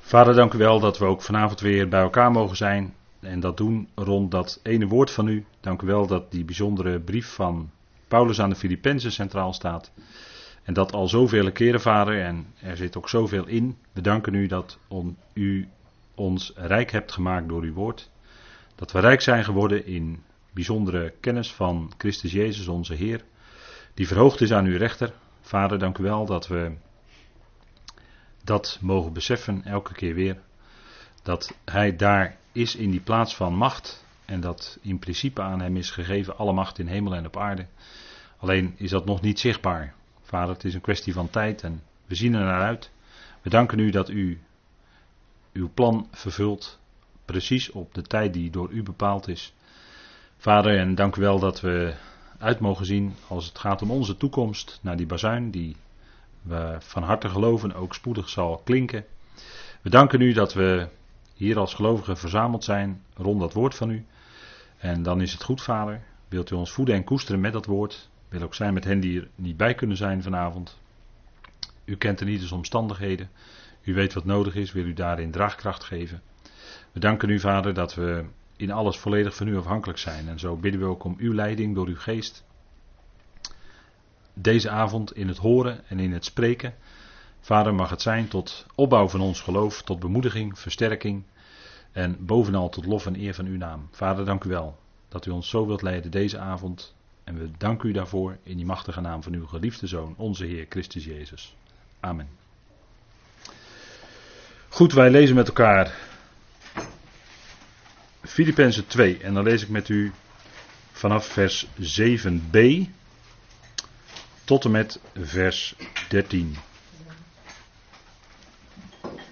Vader, dank u wel dat we ook vanavond weer bij elkaar mogen zijn en dat doen rond dat ene woord van u. Dank u wel dat die bijzondere brief van Paulus aan de Filippenzen centraal staat. En dat al zoveel keren, vader, en er zit ook zoveel in. We danken u dat u ons rijk hebt gemaakt door uw woord. Dat we rijk zijn geworden in bijzondere kennis van Christus Jezus, onze Heer, die verhoogd is aan uw rechter. Vader, dank u wel dat we dat mogen beseffen elke keer weer. Dat Hij daar is in die plaats van macht en dat in principe aan Hem is gegeven alle macht in hemel en op aarde. Alleen is dat nog niet zichtbaar. Vader, het is een kwestie van tijd en we zien er naar uit. We danken u dat u uw plan vervult, precies op de tijd die door u bepaald is. Vader, en dank u wel dat we uit mogen zien als het gaat om onze toekomst naar die bazuin die we van harte geloven ook spoedig zal klinken. We danken u dat we hier als gelovigen verzameld zijn rond dat woord van u. En dan is het goed, Vader. Wilt u ons voeden en koesteren met dat woord? Wil ook zijn met hen die er niet bij kunnen zijn vanavond. U kent de ieders omstandigheden. U weet wat nodig is. Wil u daarin draagkracht geven? We danken u, Vader, dat we in alles volledig van u afhankelijk zijn. En zo bidden we ook om uw leiding door uw geest. Deze avond in het horen en in het spreken. Vader, mag het zijn tot opbouw van ons geloof, tot bemoediging, versterking en bovenal tot lof en eer van uw naam. Vader, dank u wel dat u ons zo wilt leiden deze avond. En we danken u daarvoor in die machtige naam van uw geliefde Zoon, onze Heer Christus Jezus. Amen. Goed, wij lezen met elkaar Filippenzen 2 en dan lees ik met u vanaf vers 7b tot en met vers 13.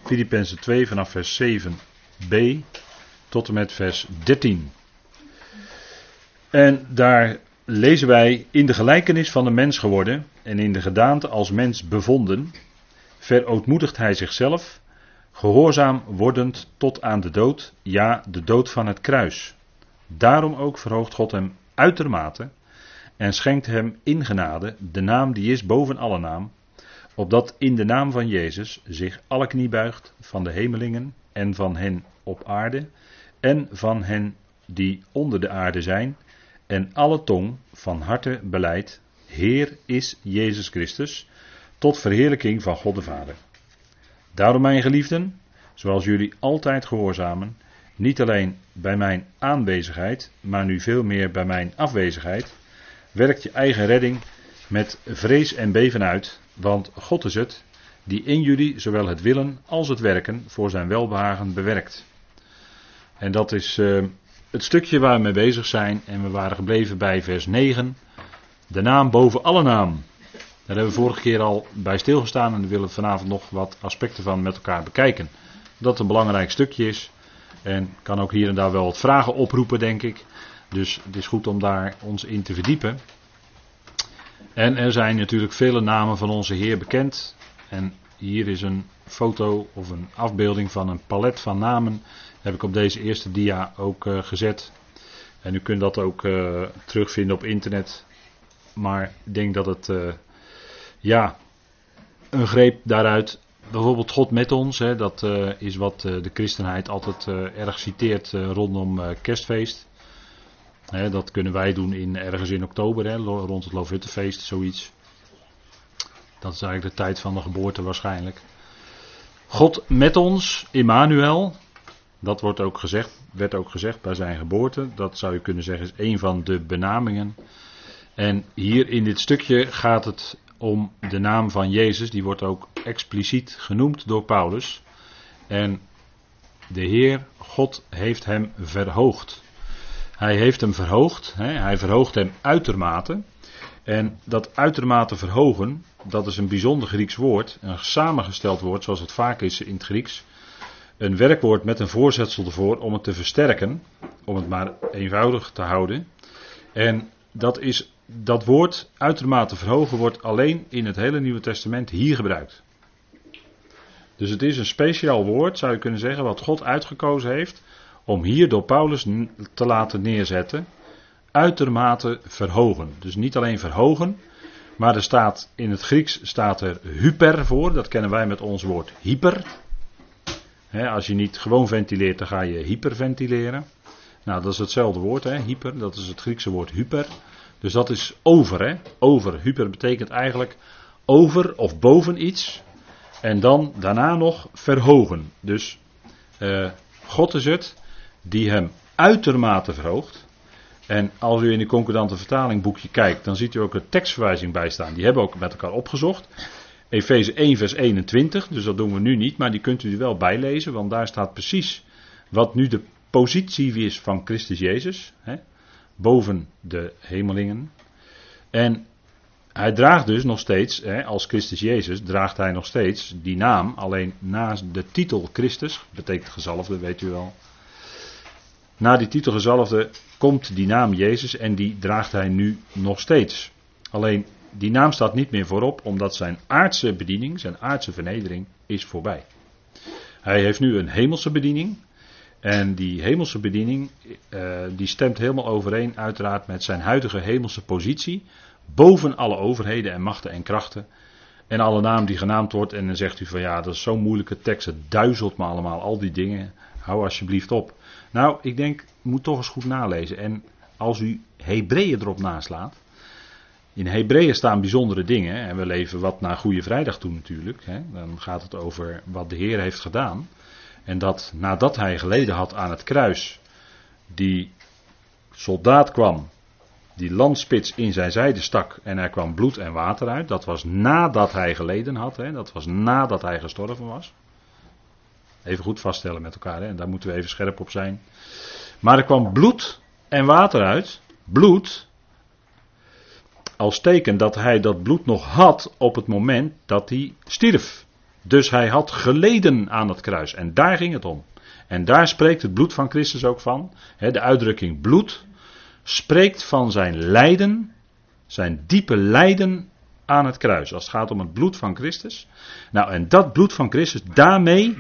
Filippenzen 2 vanaf vers 7b tot en met vers 13. En daar lezen wij in de gelijkenis van de mens geworden en in de gedaante als mens bevonden, verootmoedigt hij zichzelf, gehoorzaam wordend tot aan de dood, ja, de dood van het kruis. Daarom ook verhoogt God hem uitermate en schenkt hem in genade de naam die is boven alle naam, opdat in de naam van Jezus zich alle knie buigt van de hemelingen en van hen op aarde en van hen die onder de aarde zijn, en alle tong van harte beleidt, Heer is Jezus Christus, tot verheerlijking van God de Vader. Daarom, mijn geliefden, zoals jullie altijd gehoorzamen, niet alleen bij mijn aanwezigheid, maar nu veel meer bij mijn afwezigheid, werkt je eigen redding met vrees en beven uit, want God is het die in jullie zowel het willen als het werken voor zijn welbehagen bewerkt. En dat is uh, het stukje waar we mee bezig zijn en we waren gebleven bij vers 9. De naam boven alle naam. Daar hebben we vorige keer al bij stilgestaan en we willen vanavond nog wat aspecten van met elkaar bekijken. Dat een belangrijk stukje is en kan ook hier en daar wel wat vragen oproepen, denk ik. Dus het is goed om daar ons in te verdiepen. En er zijn natuurlijk vele namen van onze Heer bekend. En hier is een foto of een afbeelding van een palet van namen. Heb ik op deze eerste dia ook uh, gezet. En u kunt dat ook uh, terugvinden op internet. Maar ik denk dat het, uh, ja, een greep daaruit. Bijvoorbeeld God met ons, hè, dat is wat de christenheid altijd erg citeert rondom kerstfeest. Dat kunnen wij doen in, ergens in oktober, rond het Loofhuttenfeest, zoiets. Dat is eigenlijk de tijd van de geboorte waarschijnlijk. God met ons, Immanuel. Dat wordt ook gezegd, werd ook gezegd bij zijn geboorte. Dat zou je kunnen zeggen is een van de benamingen. En hier in dit stukje gaat het om de naam van Jezus. Die wordt ook expliciet genoemd door Paulus. En de Heer, God, heeft hem verhoogd. Hij heeft hem verhoogd. Hè, hij verhoogt hem uitermate. En dat uitermate verhogen, dat is een bijzonder Grieks woord. Een samengesteld woord, zoals het vaak is in het Grieks. Een werkwoord met een voorzetsel ervoor om het te versterken. Om het maar eenvoudig te houden. En dat, is, dat woord uitermate verhogen wordt alleen in het hele Nieuwe Testament hier gebruikt. Dus het is een speciaal woord, zou je kunnen zeggen, wat God uitgekozen heeft om hier door Paulus te laten neerzetten. Uitermate verhogen. Dus niet alleen verhogen, Maar er staat, in het Grieks staat er hyper voor. Dat kennen wij met ons woord hyper. als je niet gewoon ventileert, dan ga je hyperventileren. Nou, dat is hetzelfde woord, hè? hyper. Dat is het Griekse woord hyper. Dus dat is over, hè? Over. Hyper betekent eigenlijk over of boven iets. En dan daarna nog verhogen. Dus uh, God is het die hem uitermate verhoogt. En als u in de concordante vertaling boekje kijkt, dan ziet u ook een tekstverwijzing bij staan. Die hebben we ook met elkaar opgezocht. Efeze 1 vers 21, dus dat doen we nu niet, maar die kunt u er wel bijlezen, want daar staat precies wat nu de positie is van Christus Jezus. Hè, boven de hemelingen. En hij draagt dus nog steeds, hè, als Christus Jezus, draagt hij nog steeds die naam. Alleen na de titel Christus, betekent gezalfde, weet u wel. Na die titel gezalfde komt die naam Jezus en die draagt hij nu nog steeds. Alleen die naam staat niet meer voorop, omdat zijn aardse bediening, zijn aardse vernedering, is voorbij. Hij heeft nu een hemelse bediening. En die hemelse bediening, uh, die stemt helemaal overeen, uiteraard, met zijn huidige hemelse positie boven alle overheden en machten en krachten. En alle naam die genaamd wordt. En dan zegt u van ja, dat is zo'n moeilijke tekst. Het duizelt me allemaal. Al die dingen. Hou alsjeblieft op. Nou, ik denk, moet toch eens goed nalezen. En als u Hebreeën erop naslaat. In Hebreeën staan bijzondere dingen. En we leven wat naar Goede Vrijdag toe natuurlijk. Hè. Dan gaat het over wat de Heer heeft gedaan. En dat nadat hij geleden had aan het kruis. Die soldaat kwam die landspits in zijn zijde stak en er kwam bloed en water uit. Dat was nadat hij geleden had, hè? dat was nadat hij gestorven was. Even goed vaststellen met elkaar, hè? en daar moeten we even scherp op zijn. Maar er kwam bloed en water uit. Bloed, als teken dat hij dat bloed nog had op het moment dat hij stierf. Dus hij had geleden aan het kruis en daar ging het om. En daar spreekt het bloed van Christus ook van. de uitdrukking bloed spreekt van zijn lijden, zijn diepe lijden aan het kruis. Als het gaat om het bloed van Christus. Nou, en dat bloed van Christus, daarmee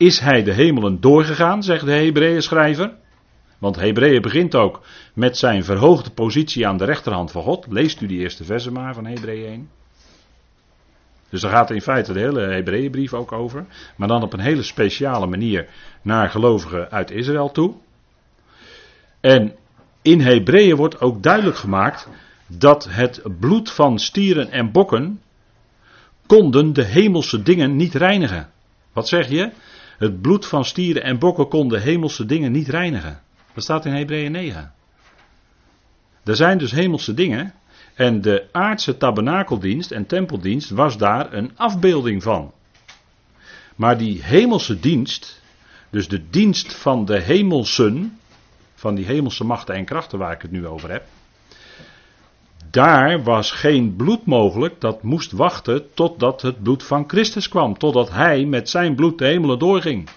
is hij de hemelen doorgegaan, zegt de Hebreeën schrijver. Want Hebreeën begint ook met zijn verhoogde positie aan de rechterhand van God. Leest u die eerste versen maar van Hebreeën 1. Dus daar gaat in feite de hele Hebreeënbrief ook over. Maar dan op een hele speciale manier naar gelovigen uit Israël toe. En in Hebreeën wordt ook duidelijk gemaakt dat het bloed van stieren en bokken konden de hemelse dingen niet reinigen. Wat zeg je? Het bloed van stieren en bokken kon de hemelse dingen niet reinigen. Dat staat in Hebreeën 9. Er zijn dus hemelse dingen en de aardse tabernakeldienst en tempeldienst was daar een afbeelding van. Maar die hemelse dienst, dus de dienst van de hemelsen, van die hemelse machten en krachten waar ik het nu over heb. Daar was geen bloed mogelijk, dat moest wachten totdat het bloed van Christus kwam, totdat hij met zijn bloed de hemelen doorging.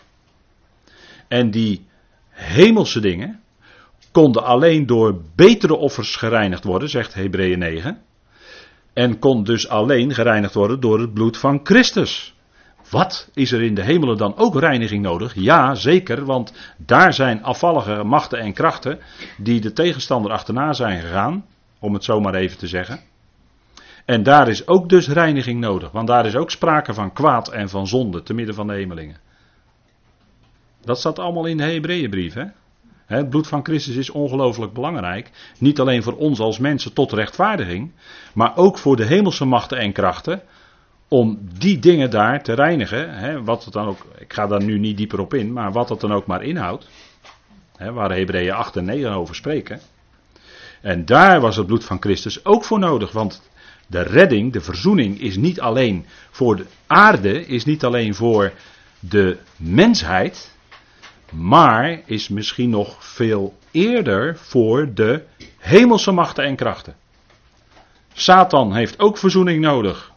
En die hemelse dingen konden alleen door betere offers gereinigd worden, zegt Hebreeën 9. En kon dus alleen gereinigd worden door het bloed van Christus. Wat is er in de hemelen dan ook reiniging nodig? Ja, zeker, want daar zijn afvallige machten en krachten die de tegenstander achterna zijn gegaan, om het zo maar even te zeggen. En daar is ook dus reiniging nodig, want daar is ook sprake van kwaad en van zonde te midden van de hemelingen. Dat staat allemaal in de Hebreeënbrief, hè? Het bloed van Christus is ongelooflijk belangrijk. Niet alleen voor ons als mensen tot rechtvaardiging, maar ook voor de hemelse machten en krachten om die dingen daar te reinigen. Hè, wat het dan ook, ik ga daar nu niet dieper op in, maar wat het dan ook maar inhoudt. Hè, waar Hebreeën 8 en 9 over spreken. En daar was het bloed van Christus ook voor nodig. Want de redding, de verzoening is niet alleen voor de aarde, is niet alleen voor de mensheid. Maar is misschien nog veel eerder voor de hemelse machten en krachten. Satan heeft ook verzoening nodig.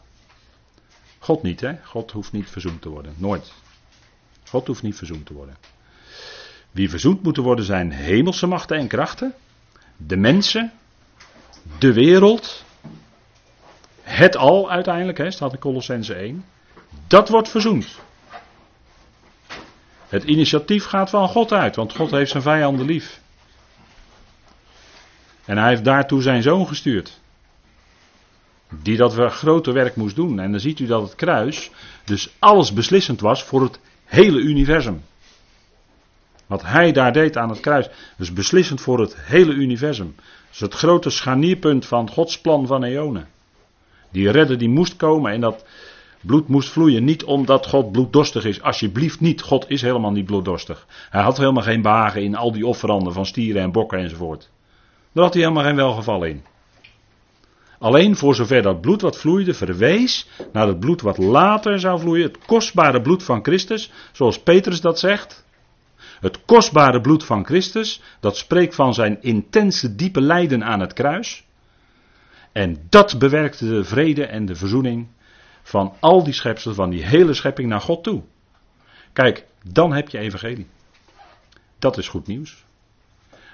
God niet, hè? God hoeft niet verzoend te worden. Nooit. God hoeft niet verzoend te worden. Wie verzoend moeten worden zijn hemelse machten en krachten. De mensen. De wereld. Het al uiteindelijk, hè, staat in Colossense 1. Dat wordt verzoend. Het initiatief gaat van God uit, want God heeft zijn vijanden lief. En hij heeft daartoe zijn zoon gestuurd. Die dat grote werk moest doen. En dan ziet u dat het kruis dus alles beslissend was voor het hele universum. Wat hij daar deed aan het kruis, dus beslissend voor het hele universum. Dus het grote scharnierpunt van Gods plan van eonen. Die redder die moest komen en dat bloed moest vloeien. Niet omdat God bloeddorstig is. Alsjeblieft niet. God is helemaal niet bloeddorstig. Hij had helemaal geen behagen in al die offeranden van stieren en bokken enzovoort. Daar had hij helemaal geen welgeval in. Alleen voor zover dat bloed wat vloeide verwees naar het bloed wat later zou vloeien. Het kostbare bloed van Christus. Zoals Petrus dat zegt. Het kostbare bloed van Christus. Dat spreekt van zijn intense diepe lijden aan het kruis. En dat bewerkte de vrede en de verzoening van al die schepselen, van die hele schepping naar God toe. Kijk, dan heb je evangelie. Dat is goed nieuws.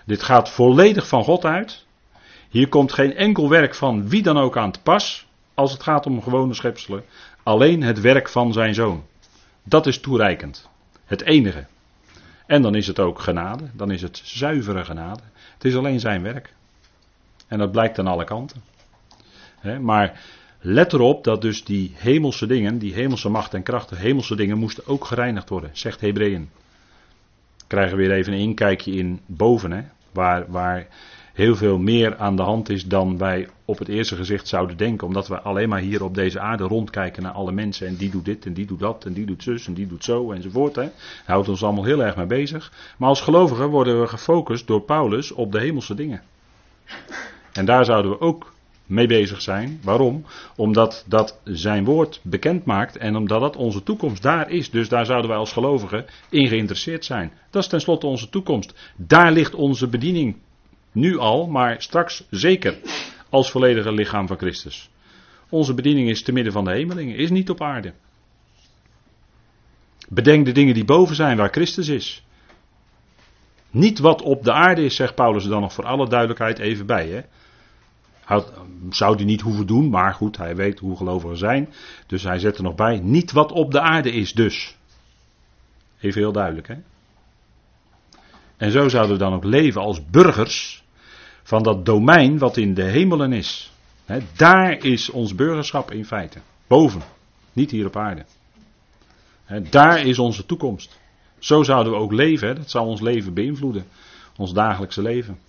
Dit gaat volledig van God uit. Hier komt geen enkel werk van wie dan ook aan te pas, als het gaat om gewone schepselen. Alleen het werk van zijn zoon. Dat is toereikend. Het enige. En dan is het ook genade, dan is het zuivere genade. Het is alleen zijn werk. En dat blijkt aan alle kanten. maar let erop dat dus die hemelse dingen, die hemelse macht en krachten, hemelse dingen moesten ook gereinigd worden, zegt Hebreeën. Krijgen we weer even een inkijkje in boven, hè, waar, waar heel veel meer aan de hand is dan wij op het eerste gezicht zouden denken. Omdat we alleen maar hier op deze aarde rondkijken naar alle mensen. En die doet dit en die doet dat en die doet zus en die doet zo enzovoort. Hè. Houdt ons allemaal heel erg mee bezig. Maar als gelovigen worden we gefocust door Paulus op de hemelse dingen. En daar zouden we ook mee bezig zijn. Waarom? Omdat dat zijn woord bekend maakt en omdat dat onze toekomst daar is. Dus daar zouden wij als gelovigen in geïnteresseerd zijn. Dat is tenslotte onze toekomst. Daar ligt onze bediening nu al, maar straks zeker als volledige lichaam van Christus. Onze bediening is te midden van de hemelingen, is niet op aarde. Bedenk de dingen die boven zijn, waar Christus is. Niet wat op de aarde is, zegt Paulus er dan nog voor alle duidelijkheid even bij. Hè? Zou hij niet hoeven doen, maar goed, hij weet hoe gelovigen zijn. Dus hij zet er nog bij, niet wat op de aarde is dus. Even heel duidelijk, hè. En zo zouden we dan ook leven als burgers van dat domein wat in de hemelen is. daar is ons burgerschap in feite. Boven, niet hier op aarde. daar is onze toekomst. Zo zouden we ook leven, dat zou ons leven beïnvloeden. Ons dagelijkse leven.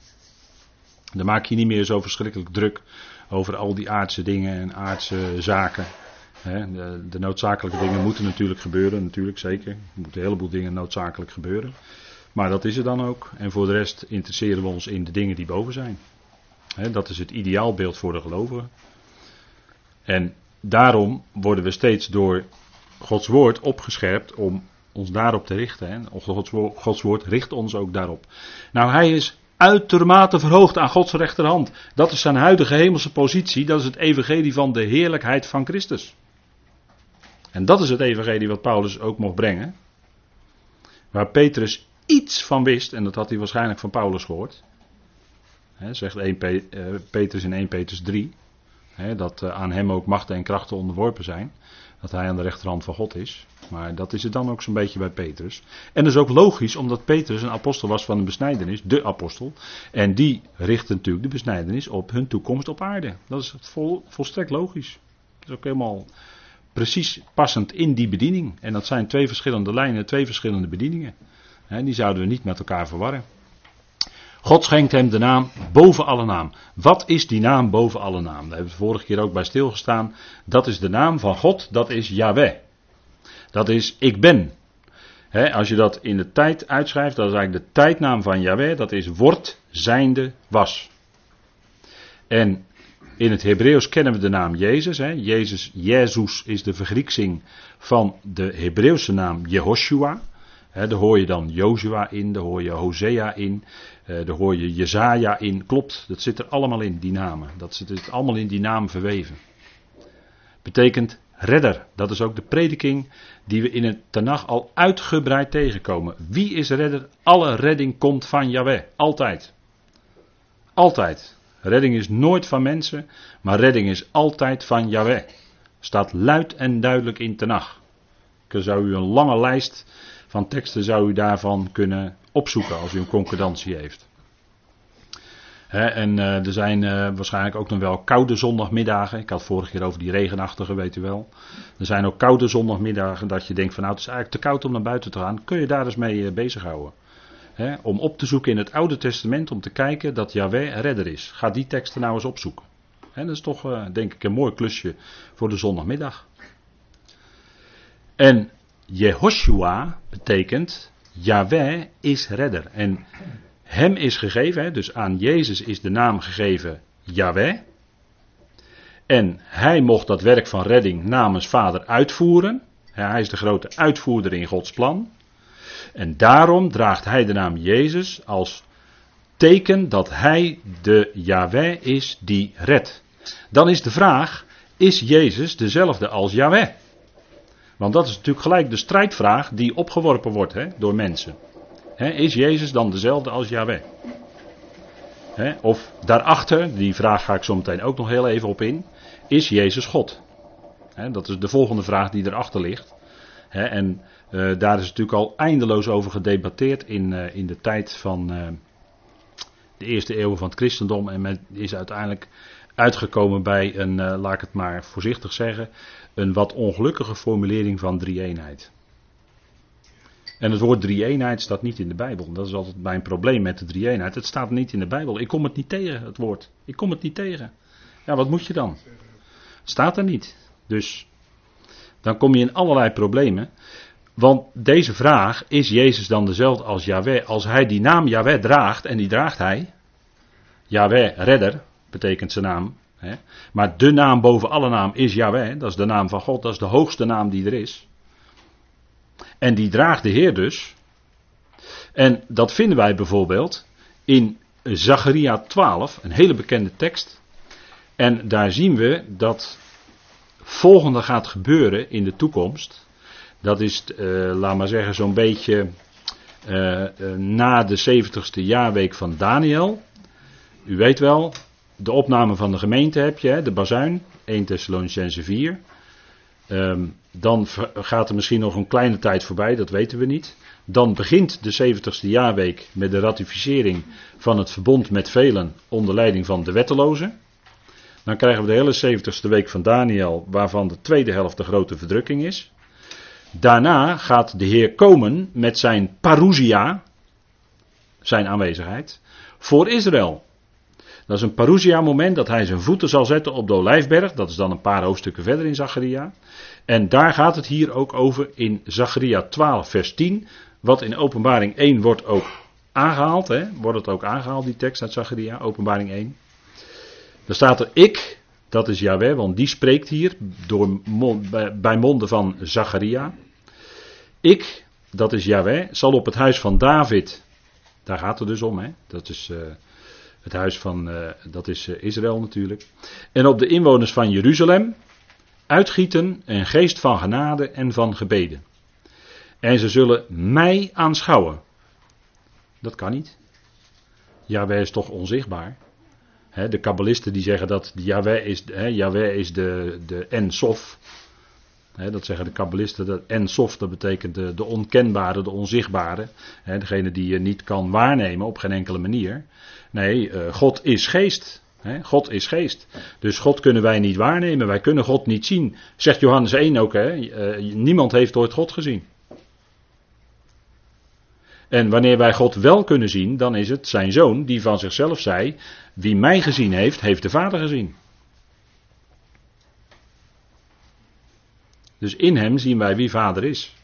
Dan maak je niet meer zo verschrikkelijk druk over al die aardse dingen en aardse zaken. De, de, noodzakelijke dingen moeten natuurlijk gebeuren, natuurlijk zeker. Er moeten een heleboel dingen noodzakelijk gebeuren. Maar dat is er dan ook. En voor de rest interesseren we ons in de dingen die boven zijn. dat is het ideaalbeeld voor de gelovigen. En daarom worden we steeds door Gods woord opgescherpt om ons daarop te richten. Hè. Gods, Gods woord richt ons ook daarop. Nou, hij is uitermate verhoogd aan Gods rechterhand. Dat is zijn huidige hemelse positie. Dat is het evangelie van de heerlijkheid van Christus. En dat is het evangelie wat Paulus ook mocht brengen. Waar Petrus iets van wist, en dat had hij waarschijnlijk van Paulus gehoord. He, zegt 1 eh, Petrus in 1 Petrus 3. dat eh, aan hem ook machten en krachten onderworpen zijn. Dat hij aan de rechterhand van God is. Maar dat is het dan ook zo'n beetje bij Petrus. En dat is ook logisch, omdat Petrus een apostel was van de besnijdenis, de apostel. En die richtte natuurlijk de besnijdenis op hun toekomst op aarde. Dat is vol, volstrekt logisch. Dat is ook helemaal precies passend in die bediening. En dat zijn twee verschillende lijnen, twee verschillende bedieningen. Die zouden we niet met elkaar verwarren. God schenkt hem de naam boven alle naam. Wat is die naam boven alle naam? Daar hebben we vorige keer ook bij stilgestaan. Dat is de naam van God, dat is Yahweh. Dat is ik ben. als je dat in de tijd uitschrijft, dat is eigenlijk de tijdnaam van Yahweh, dat is wordt, zijnde, was. En in het Hebreeuws kennen we de naam Jezus. Jezus, Jezus is de vergrieksing van de Hebreeuwse naam Jehoshua. He, daar hoor je dan Jozua in, daar hoor je Hosea in, uh, daar hoor je Jezaja in. Klopt, dat zit er allemaal in, die namen. Dat zit allemaal in die naam verweven. Betekent redder. Dat is ook de prediking die we in het Tanach al uitgebreid tegenkomen. Wie is redder? Alle redding komt van Yahweh. Altijd. Altijd. Redding is nooit van mensen, maar redding is altijd van Yahweh. Staat luid en duidelijk in Tanach. Ik zou u een lange lijst van teksten zou u daarvan kunnen opzoeken als u een concordantie heeft. en uh, er zijn uh, waarschijnlijk ook nog wel koude zondagmiddagen. Ik had vorige keer over die regenachtige, weet u wel. Er zijn ook koude zondagmiddagen dat je denkt van nou het is eigenlijk te koud om naar buiten te gaan. Kun je daar eens mee uh, bezighouden. Om op te zoeken in het Oude Testament om te kijken dat Yahweh redder is. Ga die teksten nou eens opzoeken. He, dat is toch denk ik een mooi klusje voor de zondagmiddag. En Jehoshua betekent Yahweh is redder. En hem is gegeven, dus aan Jezus is de naam gegeven Yahweh. En hij mocht dat werk van redding namens Vader uitvoeren. Hij is de grote uitvoerder in Gods plan. En daarom draagt hij de naam Jezus als teken dat hij de Yahweh is die redt. Dan is de vraag: is Jezus dezelfde als Yahweh? Want dat is natuurlijk gelijk de strijdvraag die opgeworpen wordt hè, door mensen is Jezus dan dezelfde als Yahweh? of daarachter, die vraag ga ik zo meteen ook nog heel even op in, is Jezus God? dat is de volgende vraag die erachter ligt. en uh, daar is natuurlijk al eindeloos over gedebatteerd in, uh, in de tijd van uh, de eerste eeuwen van het christendom. En men is uiteindelijk uitgekomen bij een, laat ik het maar voorzichtig zeggen, een wat ongelukkige formulering van drie-eenheid. En het woord drie-eenheid staat niet in de Bijbel. Dat is altijd mijn probleem met de drie-eenheid. Het staat niet in de Bijbel. Ik kom het niet tegen, het woord. Ik kom het niet tegen. Ja, wat moet je dan? Het staat er niet. Dus dan kom je in allerlei problemen. Want deze vraag, is Jezus dan dezelfde als Yahweh? Als hij die naam Yahweh draagt, en die draagt hij. Yahweh, redder, betekent zijn naam. Hè? Maar de naam boven alle naam is Yahweh. Dat is de naam van God. Dat is de hoogste naam die er is. En die draagt de Heer dus. En dat vinden wij bijvoorbeeld in Zacharia 12, een hele bekende tekst. En daar zien we dat volgende gaat gebeuren in de toekomst. Dat is, uh, laat maar zeggen, zo'n beetje uh, uh, na de 70ste jaarweek van Daniel. U weet wel, de opname van de gemeente heb je, hè, de bazuin, 1 Thessalonicense 4. Um, dan gaat er misschien nog een kleine tijd voorbij, dat weten we niet. Dan begint de 70ste jaarweek met de ratificering van het verbond met velen onder leiding van de wettelozen. Dan krijgen we de hele 70ste week van Daniel, waarvan de tweede helft de grote verdrukking is. Daarna gaat de Heer komen met zijn parousia, zijn aanwezigheid, voor Israël. Dat is een parousia moment dat hij zijn voeten zal zetten op de Olijfberg. Dat is dan een paar hoofdstukken verder in Zacharia. En daar gaat het hier ook over in Zacharia 12 vers 10. Wat in openbaring 1 wordt ook aangehaald. Hè? Wordt het ook aangehaald die tekst uit Zacharia, openbaring 1. Dan staat er ik, dat is Yahweh, want die spreekt hier door, bij monden van Zacharia. Ik, dat is Yahweh, zal op het huis van David, daar gaat het dus om, hè? dat is... Uh, het huis van, uh, dat is uh, Israël natuurlijk. En op de inwoners van Jeruzalem uitgieten een geest van genade en van gebeden. En ze zullen mij aanschouwen. Dat kan niet. Yahweh is toch onzichtbaar. de kabbalisten die zeggen dat Yahweh is, he, is de, de Ensof. Dat zeggen de kabbalisten. Dat Ensof dat betekent de, de onkenbare, de onzichtbare. Degene die je niet kan waarnemen op geen enkele manier. Nee, uh, God is geest. God is geest. Dus God kunnen wij niet waarnemen. Wij kunnen God niet zien. Zegt Johannes 1 ook. Hè? Uh, niemand heeft ooit God gezien. En wanneer wij God wel kunnen zien, dan is het zijn zoon die van zichzelf zei: Wie mij gezien heeft, heeft de Vader gezien. Dus in hem zien wij wie Vader is.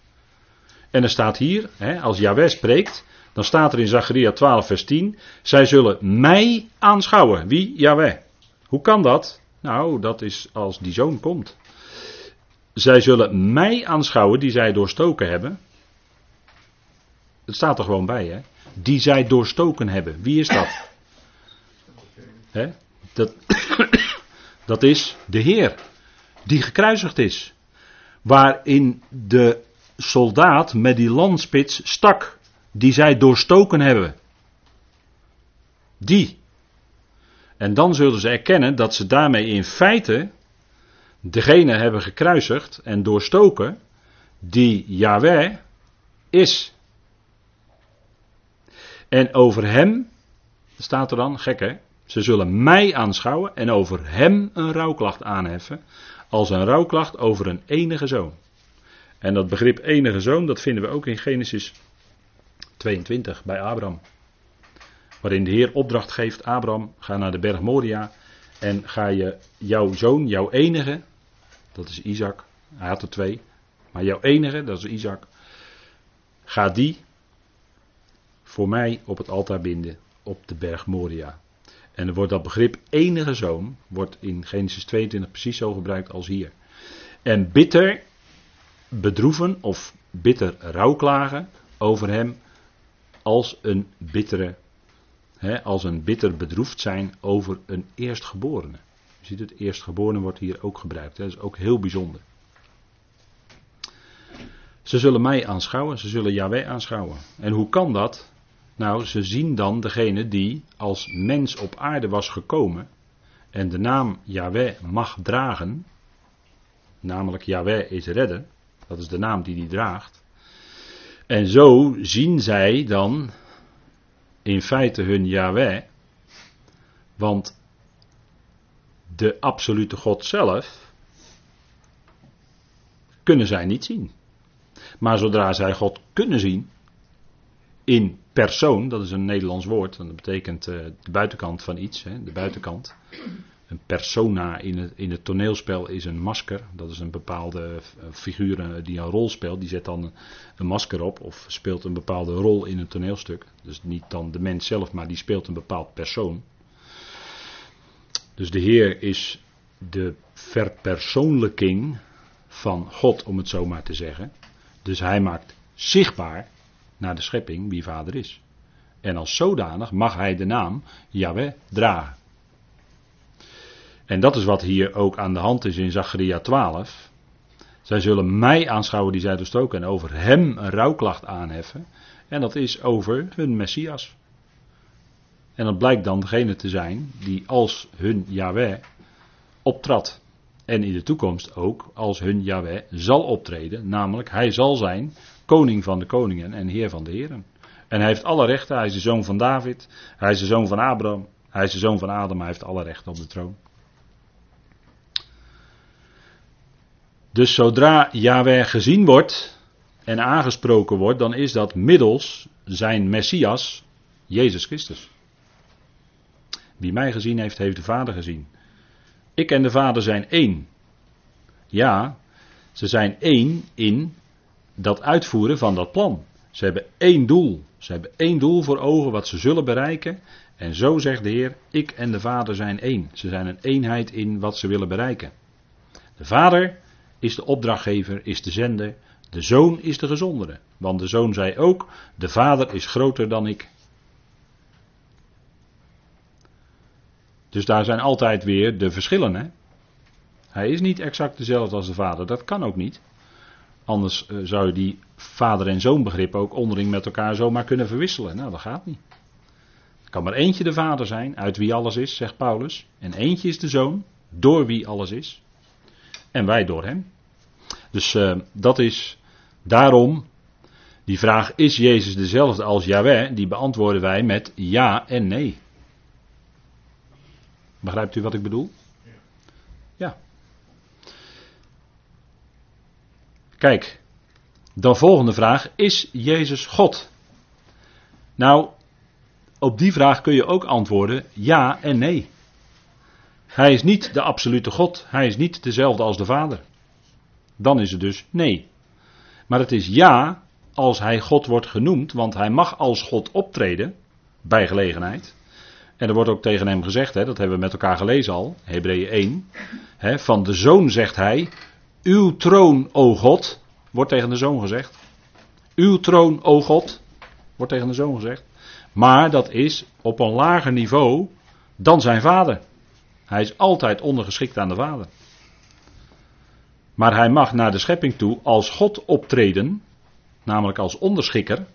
En er staat hier, hè, als Yahweh spreekt, dan staat er in Zacharia 12, vers 10: Zij zullen mij aanschouwen. Wie? Yahweh. Hoe kan dat? Nou, dat is als die zoon komt. Zij zullen mij aanschouwen die zij doorstoken hebben. Het staat er gewoon bij, hè? Die zij doorstoken hebben. Wie is dat? Hè? Dat, dat is de Heer. Die gekruisigd is. Waarin de soldaat met die landspits stak die zij doorstoken hebben. Die. En dan zullen ze erkennen dat ze daarmee in feite degene hebben gekruisigd en doorstoken die Yahweh is. En over hem, staat er dan, gek hè, Ze zullen mij aanschouwen en over hem een rouwklacht aanheffen, als een rouwklacht over een enige zoon. En dat begrip enige zoon, dat vinden we ook in Genesis 22 bij Abraham. Waarin de Heer opdracht geeft, Abraham, ga naar de berg Moria en ga je jouw zoon, jouw enige, dat is Isaac, hij had er twee, maar jouw enige, dat is Isaac, ga die voor mij op het altaar binden op de berg Moria. En er wordt dat begrip enige zoon, wordt in Genesis 22 precies zo gebruikt als hier. En bitter bedroeven of bitter rouwklagen over hem als een bittere, hè, als een bitter bedroefd zijn over een eerstgeborene. Je ziet het, eerstgeborene wordt hier ook gebruikt. Hè, dat is ook heel bijzonder. Ze zullen mij aanschouwen, ze zullen Yahweh aanschouwen. En hoe kan dat? Nou, ze zien dan degene die als mens op aarde was gekomen en de naam Yahweh mag dragen, namelijk Yahweh is redder, dat is de naam die hij draagt. En zo zien zij dan in feite hun Yahweh, want de absolute God zelf kunnen zij niet zien. Maar zodra zij God kunnen zien, in persoon, dat is een Nederlands woord, dat betekent uh, de buitenkant van iets, de buitenkant. Een persona in het, in het toneelspel is een masker. Dat is een bepaalde figuur eh, die een rol speelt. Die zet dan een masker op of speelt een bepaalde rol in een toneelstuk. Dus niet dan de mens zelf, maar die speelt een bepaald persoon. Dus de Heer is de verpersoonlijking van God, om het zo maar te zeggen. Dus hij maakt zichtbaar naar de schepping wie vader is. En als zodanig mag hij de naam Yahweh dragen. En dat is wat hier ook aan de hand is in Zacharia 12. Zij zullen mij aanschouwen die zij doorstoken en over hem een rouwklacht aanheffen. En dat is over hun Messias. En dat blijkt dan degene te zijn die als hun Yahweh optrad. En in de toekomst ook als hun Yahweh zal optreden. Namelijk, hij zal zijn koning van de koningen en heer van de heren. En hij heeft alle rechten. Hij is de zoon van David. Hij is de zoon van Abraham. Hij is de zoon van Adam. Hij heeft alle rechten op de troon. Dus zodra Yahweh gezien wordt en aangesproken wordt, dan is dat middels zijn Messias, Jezus Christus. Wie mij gezien heeft, heeft de Vader gezien. Ik en de Vader zijn één. Ja, ze zijn één in dat uitvoeren van dat plan. Ze hebben één doel. Ze hebben één doel voor ogen wat ze zullen bereiken. En zo zegt de Heer, ik en de Vader zijn één. Ze zijn een eenheid in wat ze willen bereiken. De Vader is de opdrachtgever, is de zender. De Zoon is de gezondere. Want de Zoon zei ook, de Vader is groter dan ik. Dus daar zijn altijd weer de verschillen. Hè? Hij is niet exact dezelfde als de Vader. Dat kan ook niet. Anders eh, zou je die vader- en zoonbegrip ook onderling met elkaar zomaar kunnen verwisselen. Nou, dat gaat niet. Er kan maar eentje de vader zijn, uit wie alles is, zegt Paulus. En eentje is de zoon, door wie alles is. En wij door hem. Dus uh, dat is daarom die vraag: is Jezus dezelfde als Yahweh? Die beantwoorden wij met ja en nee. Begrijpt u wat ik bedoel? Ja. Kijk, dan volgende vraag: is Jezus God? Nou, op die vraag kun je ook antwoorden ja en nee. Hij is niet de absolute God, hij is niet dezelfde als de Vader. Dan is het dus nee. Maar het is ja als hij God wordt genoemd, want hij mag als God optreden bij gelegenheid. En er wordt ook tegen hem gezegd, hè, dat hebben we met elkaar gelezen al, Hebreeën 1. Hè, van de zoon zegt hij, uw troon, o God, wordt tegen de zoon gezegd. Uw troon, o God, wordt tegen de zoon gezegd. Maar dat is op een lager niveau dan zijn vader. Hij is altijd ondergeschikt aan de vader. Maar hij mag naar de schepping toe als God optreden, namelijk als onderschikker,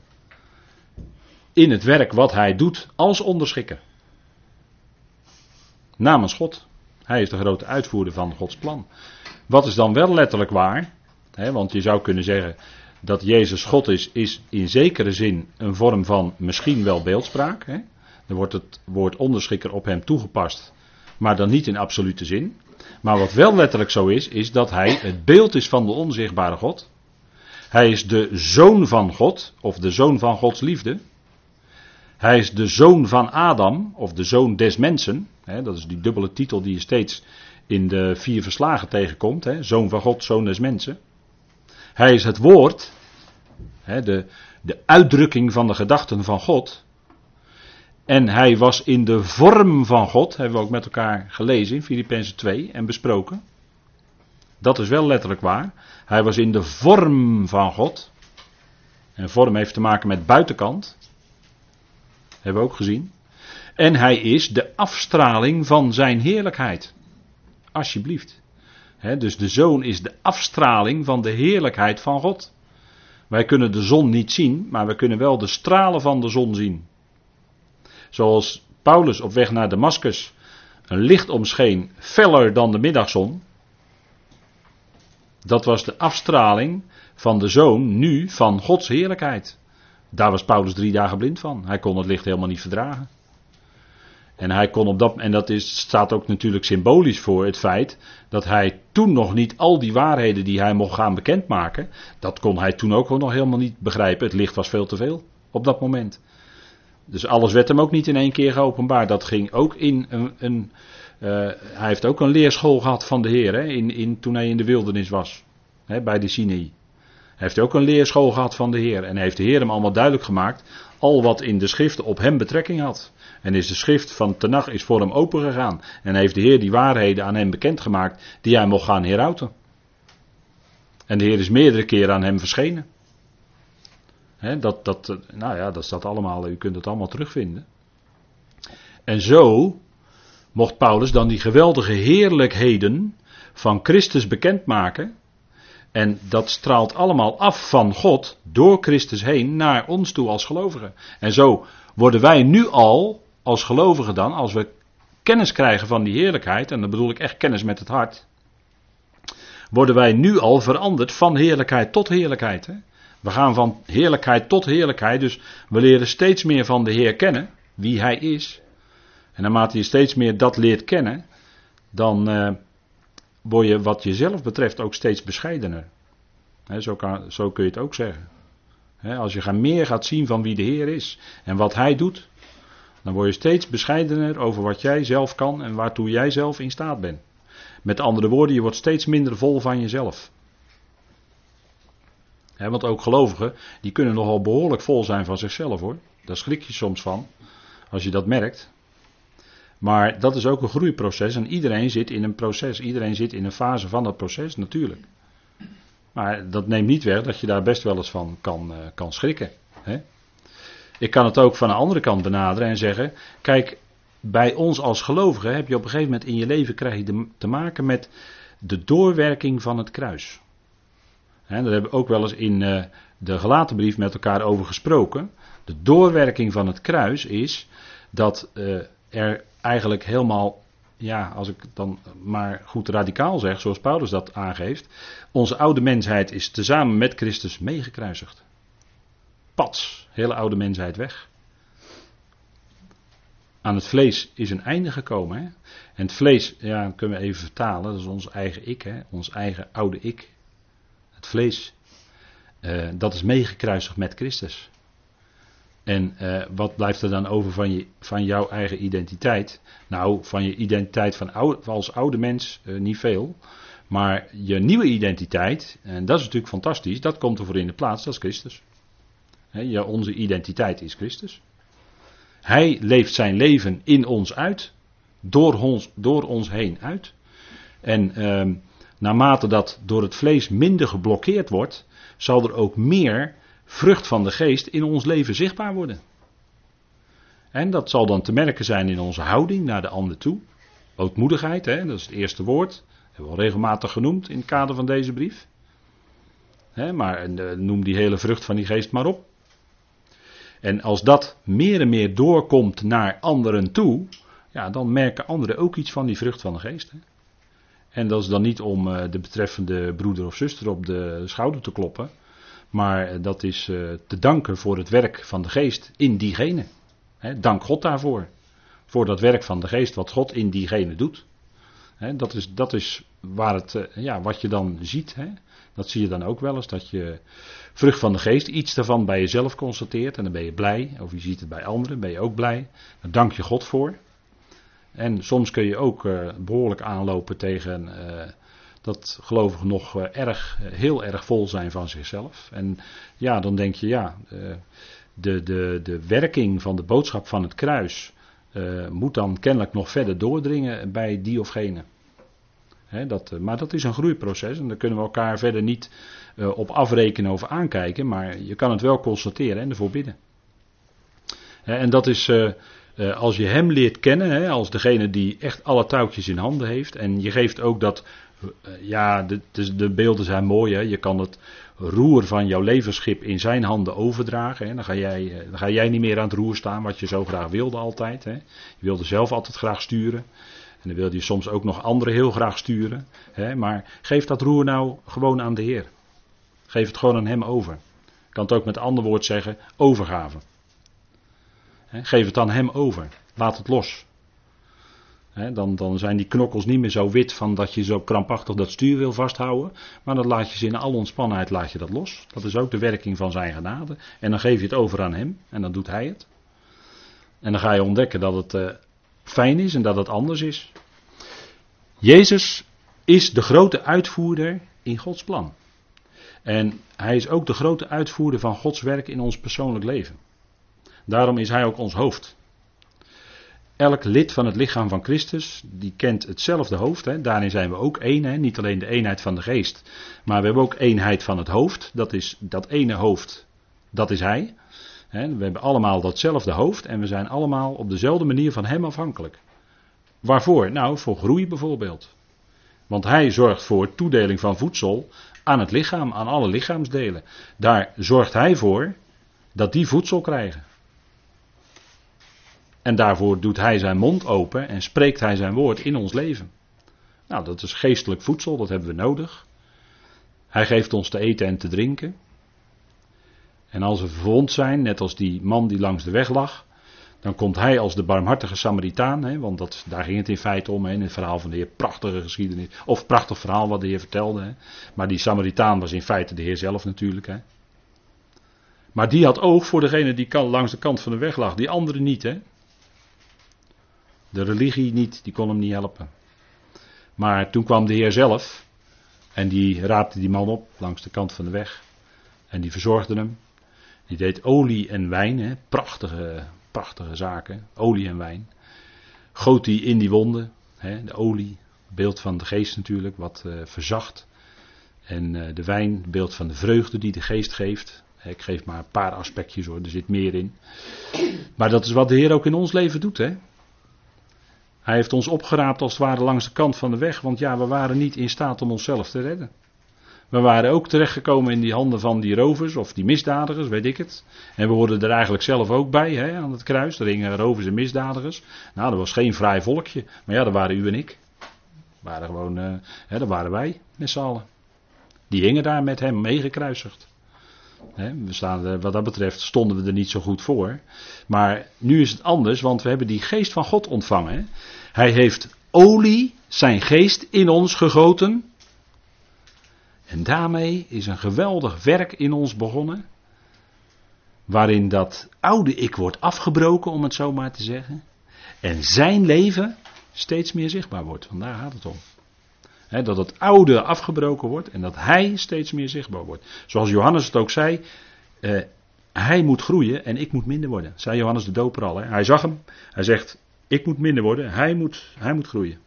in het werk wat hij doet als onderschikker. Namens God. Hij is de grote uitvoerder van Gods plan. Wat is dan wel letterlijk waar? Want je zou kunnen zeggen dat Jezus God is, is in zekere zin een vorm van misschien wel beeldspraak. Dan wordt het woord onderschikker op hem toegepast, maar dan niet in absolute zin. Maar wat wel letterlijk zo is, is dat hij het beeld is van de onzichtbare God. Hij is de zoon van God, of de zoon van Gods liefde. Hij is de zoon van Adam, of de zoon des mensen. dat is die dubbele titel die je steeds in de vier verslagen tegenkomt. zoon van God, zoon des mensen. Hij is het woord, de, de uitdrukking van de gedachten van God. En hij was in de vorm van God, hebben we ook met elkaar gelezen in Filippenzen 2 en besproken. Dat is wel letterlijk waar. Hij was in de vorm van God. En vorm heeft te maken met buitenkant. Hebben we ook gezien. En hij is de afstraling van zijn heerlijkheid. Alsjeblieft. dus de zoon is de afstraling van de heerlijkheid van God. Wij kunnen de zon niet zien, maar we kunnen wel de stralen van de zon zien. Zoals Paulus op weg naar Damascus een licht omscheen, feller dan de middagzon. Dat was de afstraling van de zoon nu van Gods heerlijkheid. Daar was Paulus drie dagen blind van. Hij kon het licht helemaal niet verdragen. En hij kon op dat, en dat is, staat ook natuurlijk symbolisch voor het feit dat hij toen nog niet al die waarheden die hij mocht gaan bekendmaken, dat kon hij toen ook nog helemaal niet begrijpen. Het licht was veel te veel op dat moment. Dus alles werd hem ook niet in één keer geopenbaard. Dat ging ook in een. een uh, hij heeft ook een leerschool gehad van de Heer hè, in, in, toen hij in de wildernis was. Hè, bij de Sinai. Hij heeft ook een leerschool gehad van de Heer. En heeft de Heer hem allemaal duidelijk gemaakt. Al wat in de schriften op hem betrekking had. En is de schrift van Tenach is voor hem opengegaan. En heeft de Heer die waarheden aan hem bekendgemaakt. Die hij mocht gaan herhouden. En de Heer is meerdere keren aan hem verschenen dat, dat, nou ja, dat staat allemaal, u kunt het allemaal terugvinden. En zo mocht Paulus dan die geweldige heerlijkheden van Christus bekendmaken. En dat straalt allemaal af van God door Christus heen naar ons toe als gelovigen. En zo worden wij nu al als gelovigen dan, als we kennis krijgen van die heerlijkheid, en dan bedoel ik echt kennis met het hart, worden wij nu al veranderd van heerlijkheid tot heerlijkheid. Hè? We gaan van heerlijkheid tot heerlijkheid. Dus we leren steeds meer van de Heer kennen. Wie Hij is. En naarmate je steeds meer dat leert kennen. Dan uh, word je wat jezelf betreft ook steeds bescheidener. zo, kan, zo, kun je het ook zeggen. als je meer gaat zien van wie de Heer is. En wat Hij doet. Dan word je steeds bescheidener over wat jij zelf kan. En waartoe jij zelf in staat bent. Met andere woorden, je wordt steeds minder vol van jezelf want ook gelovigen, die kunnen nogal behoorlijk vol zijn van zichzelf hoor. Daar schrik je soms van, als je dat merkt. Maar dat is ook een groeiproces en iedereen zit in een proces. Iedereen zit in een fase van dat proces, natuurlijk. Maar dat neemt niet weg dat je daar best wel eens van kan, uh, kan schrikken. Ik kan het ook van de andere kant benaderen en zeggen: kijk, bij ons als gelovigen heb je op een gegeven moment in je leven krijg je te maken met de doorwerking van het kruis. He, daar hebben we ook wel eens in uh, de gelaten brief met elkaar over gesproken. De doorwerking van het kruis is dat uh, er eigenlijk helemaal, ja, als ik dan maar goed radicaal zeg, zoals Paulus dat aangeeft, onze oude mensheid is tezamen met Christus meegekruisigd. Pats, hele oude mensheid weg. Aan het vlees is een einde gekomen. Hè? En het vlees, ja, kunnen we even vertalen, dat is ons eigen ik, hè? ons eigen oude ik vlees, uh, dat is meegekruisigd met Christus. En uh, wat blijft er dan over van, je, van jouw eigen identiteit? Nou, van je identiteit van als oude mens uh, niet veel. Maar je nieuwe identiteit, en dat is natuurlijk fantastisch, dat komt ervoor in de plaats, dat is Christus. Ja, onze identiteit is Christus. Hij leeft zijn leven in ons uit, door ons, door ons heen uit. En uh, naarmate dat door het vlees minder geblokkeerd wordt, zal er ook meer vrucht van de geest in ons leven zichtbaar worden. En dat zal dan te merken zijn in onze houding naar de ander toe. Ootmoedigheid, hè, dat is het eerste woord. Dat hebben we al regelmatig genoemd in het kader van deze brief. Hè, maar eh, noem die hele vrucht van die geest maar op. En als dat meer en meer doorkomt naar anderen toe, ja, dan merken anderen ook iets van die vrucht van de geest. Hè. En dat is dan niet om eh, de betreffende broeder of zuster op de schouder te kloppen. Maar dat is eh, te danken voor het werk van de geest in diegene. dank God daarvoor. Voor dat werk van de geest wat God in diegene doet. dat, is, dat is waar het, eh, ja, wat je dan ziet. Dat zie je dan ook wel eens, dat je vrucht van de geest, iets daarvan bij jezelf constateert en dan ben je blij. Of je ziet het bij anderen, ben je ook blij. Daar dank je God voor. En soms kun je ook uh, behoorlijk aanlopen tegen uh, dat gelovigen nog uh, erg, heel erg vol zijn van zichzelf. En ja, dan denk je, ja, de, de, de werking van de boodschap van het kruis moet dan kennelijk nog verder doordringen bij die of gene dat, eh, maar dat is een groeiproces en daar kunnen we elkaar verder niet op afrekenen of aankijken, maar je kan het wel constateren en ervoor bidden. en dat is als je hem leert kennen, als degene die echt alle touwtjes in handen heeft, en je geeft ook dat, ja, de, de, de, beelden zijn mooi, hè? je kan het roer van jouw levensschip in zijn handen overdragen. Hè? Dan, ga jij, dan ga jij niet meer aan het roer staan, wat je zo graag wilde altijd. Hè? Je wilde zelf altijd graag sturen. En dan wil je soms ook nog anderen heel graag sturen. Hè, maar geef dat roer nou gewoon aan de Heer. Geef het gewoon aan Hem over. Ik kan het ook met een ander woord zeggen, overgave. Geef het aan Hem over. Laat het los. Dan, dan zijn die knokkels niet meer zo wit van dat je zo krampachtig dat stuur wil vasthouden. Maar dan laat je ze in alle ontspannenheid laat je dat los. Dat is ook de werking van zijn genade. En dan geef je het over aan Hem. En dan doet Hij het. En dan ga je ontdekken dat het uh, fijn is en dat het anders is. Jezus is de grote uitvoerder in Gods plan. En hij is ook de grote uitvoerder van Gods werk in ons persoonlijk leven. Daarom is hij ook ons hoofd. Elk lid van het lichaam van Christus, die kent hetzelfde hoofd. Hè. Daarin zijn we ook één. Hè. Niet alleen de eenheid van de geest, maar we hebben ook eenheid van het hoofd. Dat is dat ene hoofd, dat is hij. We hebben allemaal datzelfde hoofd en we zijn allemaal op dezelfde manier van hem afhankelijk. Waarvoor? Nou, voor groei bijvoorbeeld. Want hij zorgt voor toedeling van voedsel aan het lichaam, aan alle lichaamsdelen. Daar zorgt hij voor dat die voedsel krijgen. En daarvoor doet hij zijn mond open en spreekt hij zijn woord in ons leven. Nou, dat is geestelijk voedsel, dat hebben we nodig. Hij geeft ons te eten en te drinken. En als we verwond zijn, net als die man die langs de weg lag, dan komt hij als de barmhartige Samaritaan, hè, want dat, daar ging het in feite om, hè, in het verhaal van de Heer. Prachtige geschiedenis, of prachtig verhaal wat de Heer vertelde. Hè. Maar die Samaritaan was in feite de Heer zelf natuurlijk. Hè. Maar die had oog voor degene die langs de kant van de weg lag, die andere niet. Hè. De religie niet, die kon hem niet helpen. Maar toen kwam de Heer zelf en die raapte die man op langs de kant van de weg. En die verzorgde hem. Die deed olie en wijn, hè, prachtige, prachtige zaken, olie en wijn. Goot die in die wonden, hè, de olie, beeld van de geest natuurlijk, wat uh, verzacht. En uh, de wijn, beeld van de vreugde die de geest geeft. Ik geef maar een paar aspectjes hoor, er zit meer in. Maar dat is wat de Heer ook in ons leven doet. Hè? Hij heeft ons opgeraapt als het ware langs de kant van de weg, want ja, we waren niet in staat om onszelf te redden. We waren ook terechtgekomen in die handen van die rovers of die misdadigers, weet ik het. En we hoorden er eigenlijk zelf ook bij hè, aan het kruis. Er hingen rovers en misdadigers. Nou, dat was geen vrij volkje. Maar ja, dat waren u en ik. Dat waren gewoon, uh, hè, dat waren wij met z'n allen. Die hingen daar met hem meegekruisigd. We staan, wat dat betreft stonden we er niet zo goed voor. Maar nu is het anders, want we hebben die geest van God ontvangen. Hij heeft olie, zijn geest in ons gegoten. En daarmee is een geweldig werk in ons begonnen. Waarin dat oude ik wordt afgebroken, om het zo maar te zeggen. En zijn leven steeds meer zichtbaar wordt. Want daar gaat het om. Dat het oude afgebroken wordt en dat hij steeds meer zichtbaar wordt. Zoals Johannes het ook zei. Eh, hij moet groeien en ik moet minder worden. Zei Johannes de Doper al. Hij zag hem. Hij zegt: Ik moet minder worden. Hij moet, hij moet groeien.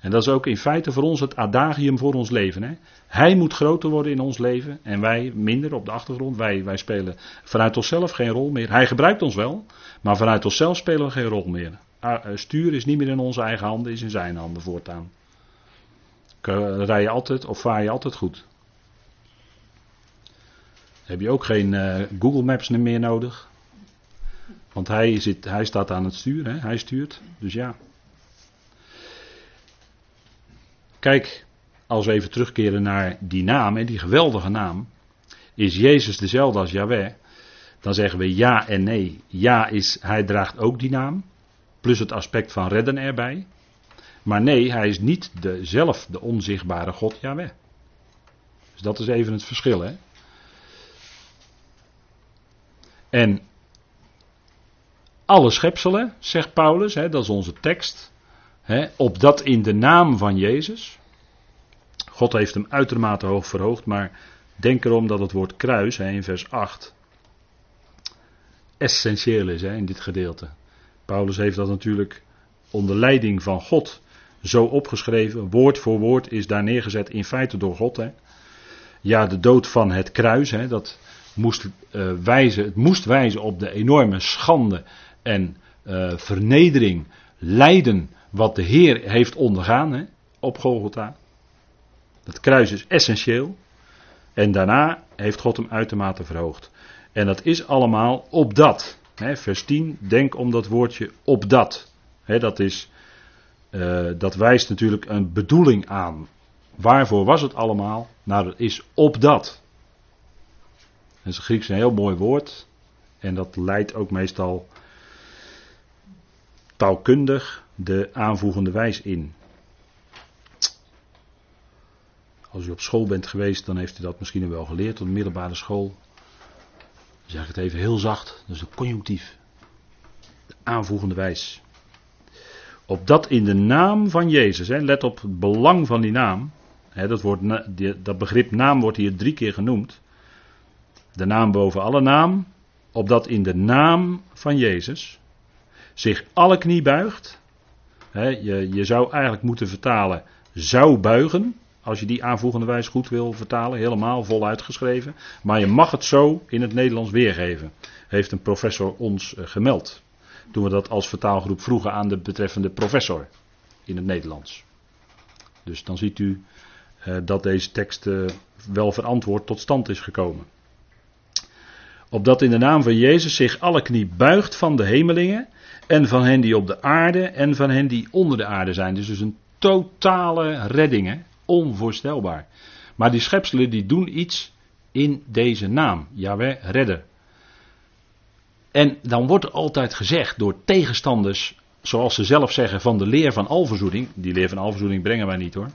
En dat is ook in feite voor ons het adagium voor ons leven. Hè? Hij moet groter worden in ons leven en wij minder op de achtergrond. Wij, wij spelen vanuit onszelf geen rol meer. Hij gebruikt ons wel, maar vanuit onszelf spelen we geen rol meer. Ah, eh, stuur is niet meer in onze eigen handen, is in zijn handen voortaan. Rij je altijd of vaar je altijd goed. Heb je ook geen uh, Google Maps meer nodig. Want hij, zit, hij staat aan het stuur, hè? hij stuurt. Dus ja. Kijk, als we even terugkeren naar die naam, die geweldige naam, is Jezus dezelfde als Yahweh, dan zeggen we ja en nee. Ja is, hij draagt ook die naam, plus het aspect van redden erbij. Maar nee, hij is niet de, zelf de onzichtbare God Yahweh. Dus dat is even het verschil. Hè? En alle schepselen, zegt Paulus, hè, dat is onze tekst, hè, opdat in de naam van Jezus. God heeft hem uitermate hoog verhoogd, maar denk erom dat het woord kruis hè, in vers 8 essentieel is hè, in dit gedeelte. Paulus heeft dat natuurlijk onder leiding van God zo opgeschreven. Woord voor woord is daar neergezet in feite door God. Hè. Ja, de dood van het kruis, hè, dat moest, uh, wijzen, het moest wijzen op de enorme schande en uh, vernedering, lijden wat de Heer heeft ondergaan hè, op Golgotha. Dat kruis is essentieel. En daarna heeft God hem uitermate verhoogd. En dat is allemaal op dat. Hè, vers 10, denk om dat woordje op dat. Hè, dat, is, uh, dat wijst natuurlijk een bedoeling aan. Waarvoor was het allemaal? Nou, dat is op dat. Dat is Grieks een heel mooi woord. En dat leidt ook meestal taalkundig de aanvoegende wijs in. Als u op school bent geweest, dan heeft u dat misschien wel geleerd op de middelbare school. Dan zeg ik het even heel zacht, dat is de conjunctief. De aanvoegende wijs. Opdat in de naam van Jezus, hè, let op het belang van die naam. Hè, dat, dat begrip naam wordt hier drie keer genoemd. De naam boven alle naam. Opdat in de naam van Jezus zich alle knie buigt. Hè, je, je zou eigenlijk moeten vertalen zou buigen. Als je die aanvoegende wijs goed wil vertalen, helemaal voluit geschreven. Maar je mag het zo in het Nederlands weergeven. Heeft een professor ons eh, gemeld. Toen we dat als vertaalgroep vroegen aan de betreffende professor in het Nederlands. Dus dan ziet u eh, dat deze tekst eh, wel verantwoord tot stand is gekomen. Opdat in de naam van Jezus zich alle knie buigt van de hemelingen en van hen die op de aarde en van hen die onder de aarde zijn. Dus, dus een totale redding. Hè? Onvoorstelbaar. Maar die schepselen die doen iets in deze naam. Jawel, redder. En dan wordt er altijd gezegd door tegenstanders, zoals ze zelf zeggen, van de leer van alverzoening. Die leer van alverzoening brengen wij niet hoor.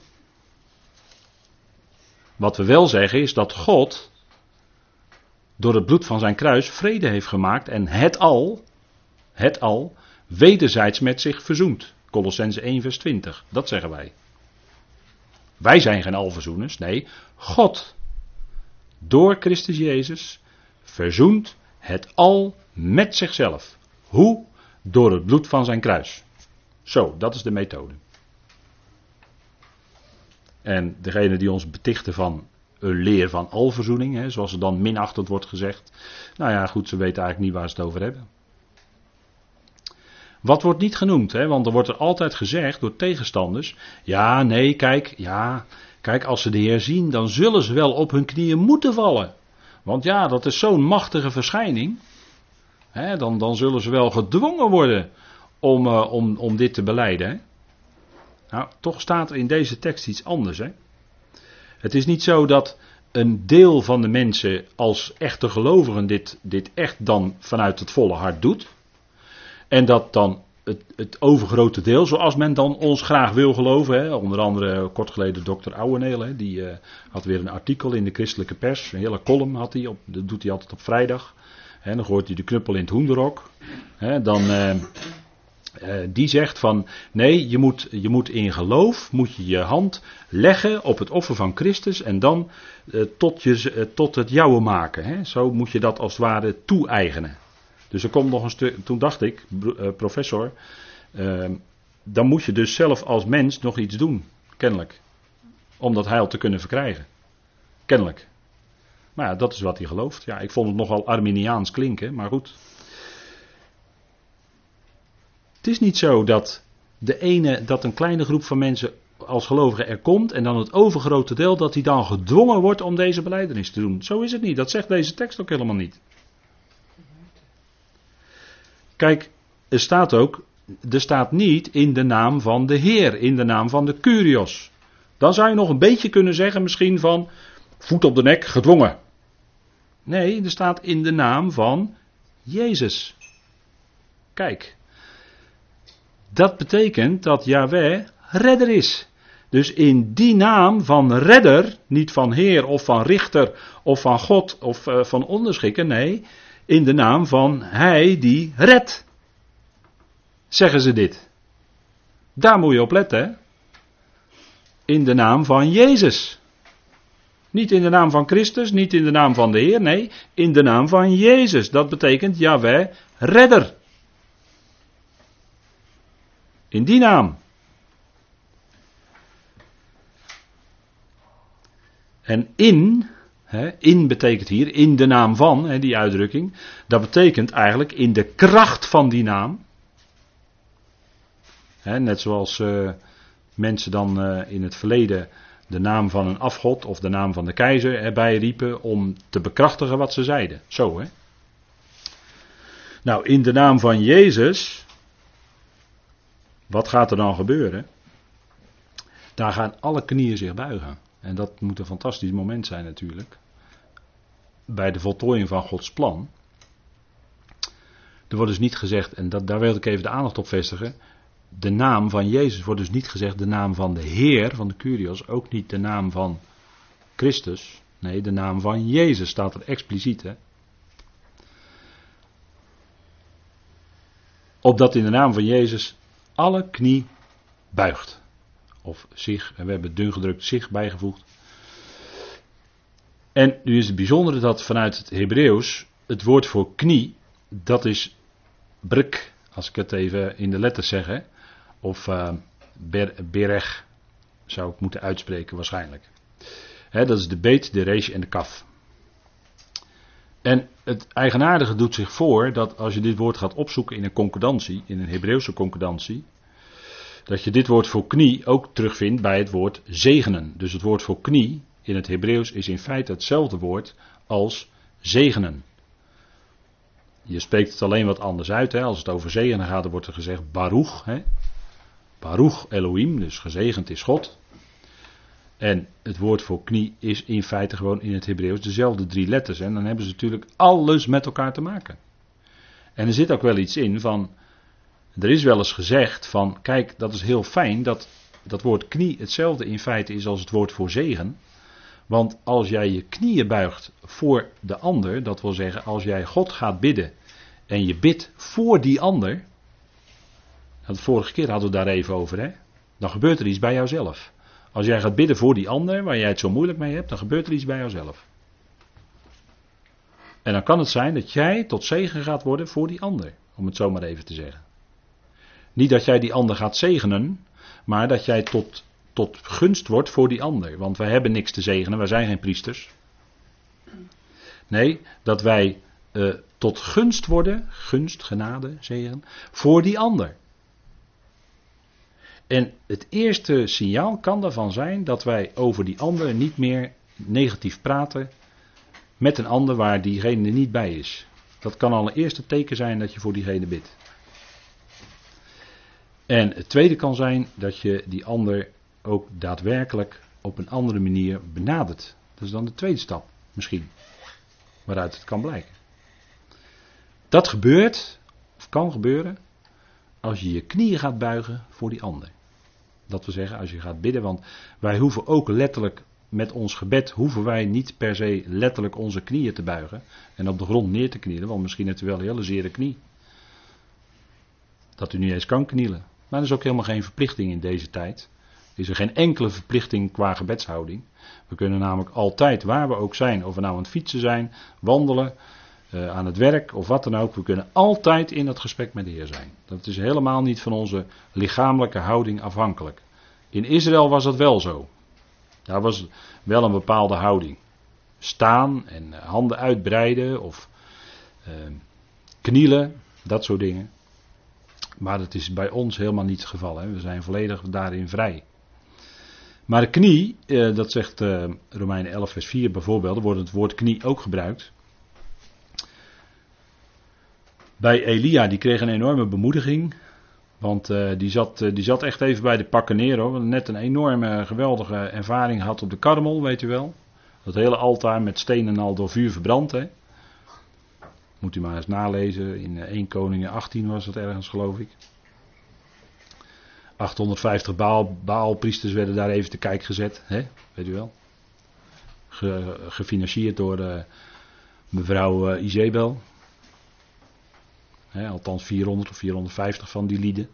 Wat we wel zeggen is dat God door het bloed van zijn kruis vrede heeft gemaakt en het al, het al, wederzijds met zich verzoend. Colossense 1 vers 20, dat zeggen wij. Wij zijn geen alverzoeners, nee, God, door Christus Jezus, verzoent het al met zichzelf. Hoe? Door het bloed van zijn kruis. Zo, dat is de methode. En degene die ons betichten van een leer van alverzoening, hè, zoals er dan minachtend wordt gezegd. Nou ja, goed, ze weten eigenlijk niet waar ze het over hebben. Wat wordt niet genoemd, hè? want er wordt er altijd gezegd door tegenstanders: ja, nee, kijk, ja, kijk, als ze de Heer zien, dan zullen ze wel op hun knieën moeten vallen. Want ja, dat is zo'n machtige verschijning. Dan, dan zullen ze wel gedwongen worden om, uh, om, om dit te beleiden. Hè? Nou, toch staat er in deze tekst iets anders. Hè? Het is niet zo dat een deel van de mensen als echte gelovigen dit, dit echt dan vanuit het volle hart doet. En dat dan het, het overgrote deel, zoals men dan ons graag wil geloven. Hè, onder andere kort geleden dokter Ouweneel, die uh, had weer een artikel in de christelijke pers. Een hele column had hij, op, dat doet hij altijd op vrijdag. Hè, dan gooit hij de knuppel in het hoenderok. Dan, uh, uh, die zegt van nee, je moet, je moet in geloof moet je, je hand leggen op het offer van Christus en dan uh, tot, je, tot het jouwe maken. Zo moet je dat als het ware toe-eigenen. Dus er komt nog een stuk, toen dacht ik, professor, uh, dan moet je dus zelf als mens nog iets doen, kennelijk. Om dat heil te kunnen verkrijgen. Kennelijk. Maar ja, dat is wat hij gelooft. Ja, ik vond het nogal Arminiaans klinken, maar goed. Het is niet zo dat de ene, dat een kleine groep van mensen als gelovigen er komt en dan het overgrote deel dat hij dan gedwongen wordt om deze beleidenis te doen. Zo is het niet. Dat zegt deze tekst ook helemaal niet. Kijk, er staat ook, er staat niet in de naam van de Heer, in de naam van de Curios. Dan zou je nog een beetje kunnen zeggen misschien van voet op de nek, gedwongen. Nee, er staat in de naam van Jezus. Kijk. Dat betekent dat Yahweh redder is. Dus in die naam van redder, niet van heer of van richter of van God of uh, van onderschikken, nee, in de naam van hij die redt. Zeggen ze dit. Daar moet je op letten. Hè? In de naam van Jezus. Niet in de naam van Christus, niet in de naam van de Heer, nee, in de naam van Jezus. Dat betekent Yahweh redder. In die naam. En in, hè, in betekent hier, in de naam van, hè, die uitdrukking, dat betekent eigenlijk in de kracht van die naam. Hè, net zoals uh, mensen dan uh, in het verleden de naam van een afgod of de naam van de keizer erbij riepen om te bekrachtigen wat ze zeiden. Zo hè. Nou, in de naam van Jezus, wat gaat er dan gebeuren? Daar gaan alle knieën zich buigen. En dat moet een fantastisch moment zijn natuurlijk. Bij de voltooiing van Gods plan. Er wordt dus niet gezegd, en dat, daar wil ik even de aandacht op vestigen. De naam van Jezus wordt dus niet gezegd de naam van de Heer, van de Curios. Ook niet de naam van Christus. Nee, de naam van Jezus staat er expliciet. Hè? Opdat in de naam van Jezus alle knie buigt. Of zich, en we hebben dun gedrukt zich bijgevoegd. En nu is het bijzondere dat vanuit het Hebreeuws het woord voor knie, dat is brek, als ik het even in de letters zeg, of uh, bereg zou ik moeten uitspreken waarschijnlijk. dat is de beet, de rees en de kaf. En het eigenaardige doet zich voor dat als je dit woord gaat opzoeken in een concordantie, in een Hebreeuwse concordantie, dat je dit woord voor knie ook terugvindt bij het woord zegenen. Dus het woord voor knie in het Hebreeuws is in feite hetzelfde woord als zegenen. Je spreekt het alleen wat anders uit. Hè? Als het over zegenen gaat, dan wordt er gezegd Baruch. Hè? Baruch Elohim, dus gezegend is God. En het woord voor knie is in feite gewoon in het Hebreeuws dezelfde drie letters. En dan hebben ze natuurlijk alles met elkaar te maken. En er zit ook wel iets in van er is wel eens gezegd van, kijk, dat is heel fijn dat dat woord knie hetzelfde in feite is als het woord voor zegen. Want als jij je knieën buigt voor de ander, dat wil zeggen als jij God gaat bidden en je bidt voor die ander. De vorige keer hadden we daar even over, hè? Dan gebeurt er iets bij jouzelf. Als jij gaat bidden voor die ander, waar jij het zo moeilijk mee hebt, dan gebeurt er iets bij jouzelf. En dan kan het zijn dat jij tot zegen gaat worden voor die ander, om het zo maar even te zeggen. Niet dat jij die ander gaat zegenen, maar dat jij tot, tot gunst wordt voor die ander. Want wij hebben niks te zegenen, wij zijn geen priesters. Nee, dat wij uh, tot gunst worden, gunst, genade, zegen, voor die ander. En het eerste signaal kan daarvan zijn dat wij over die ander niet meer negatief praten met een ander waar diegene niet bij is. Dat kan al een eerste teken zijn dat je voor diegene bidt. En het tweede kan zijn dat je die ander ook daadwerkelijk op een andere manier benadert. Dat is dan de tweede stap, misschien. Waaruit het kan blijken. Dat gebeurt, of kan gebeuren, als je je knieën gaat buigen voor die ander. Dat wil zeggen, als je gaat bidden, want wij hoeven ook letterlijk met ons gebed, hoeven wij niet per se letterlijk onze knieën te buigen en op de grond neer te knielen, want misschien heeft u wel een hele zere knie. Dat u niet eens kan knielen. Maar er is ook helemaal geen verplichting in deze tijd. Is er geen enkele verplichting qua gebedshouding. We kunnen namelijk altijd, waar we ook zijn, of we nou aan het fietsen zijn, wandelen, uh, aan het werk of wat dan ook, we kunnen altijd in dat gesprek met de Heer zijn. Dat is helemaal niet van onze lichamelijke houding afhankelijk. In Israël was dat wel zo. Daar was wel een bepaalde houding. Staan en eh, handen uitbreiden of uh, knielen, dat soort dingen. Maar dat is bij ons helemaal niet het geval. Hè. We zijn volledig daarin vrij. Maar de knie, eh, dat zegt eh, Romeinen 11 vers 4 bijvoorbeeld, wordt het woord knie ook gebruikt. Bij Elia, die kreeg een enorme bemoediging. Want uh, die, zat, uh, die zat echt even bij de pakken neer hoor. Net een enorme geweldige ervaring had op de karmel, weet u wel. Dat hele altaar met stenen al door vuur verbrand. Hè. Moet u maar eens nalezen. In 1 Koningen 18 was het ergens, geloof ik. 850 Baal, Baalpriesters werden daar even te kijk gezet. Hè? Weet u wel. gefinancierd door mevrouw Izebel. Althans 400 of 450 van die lieden.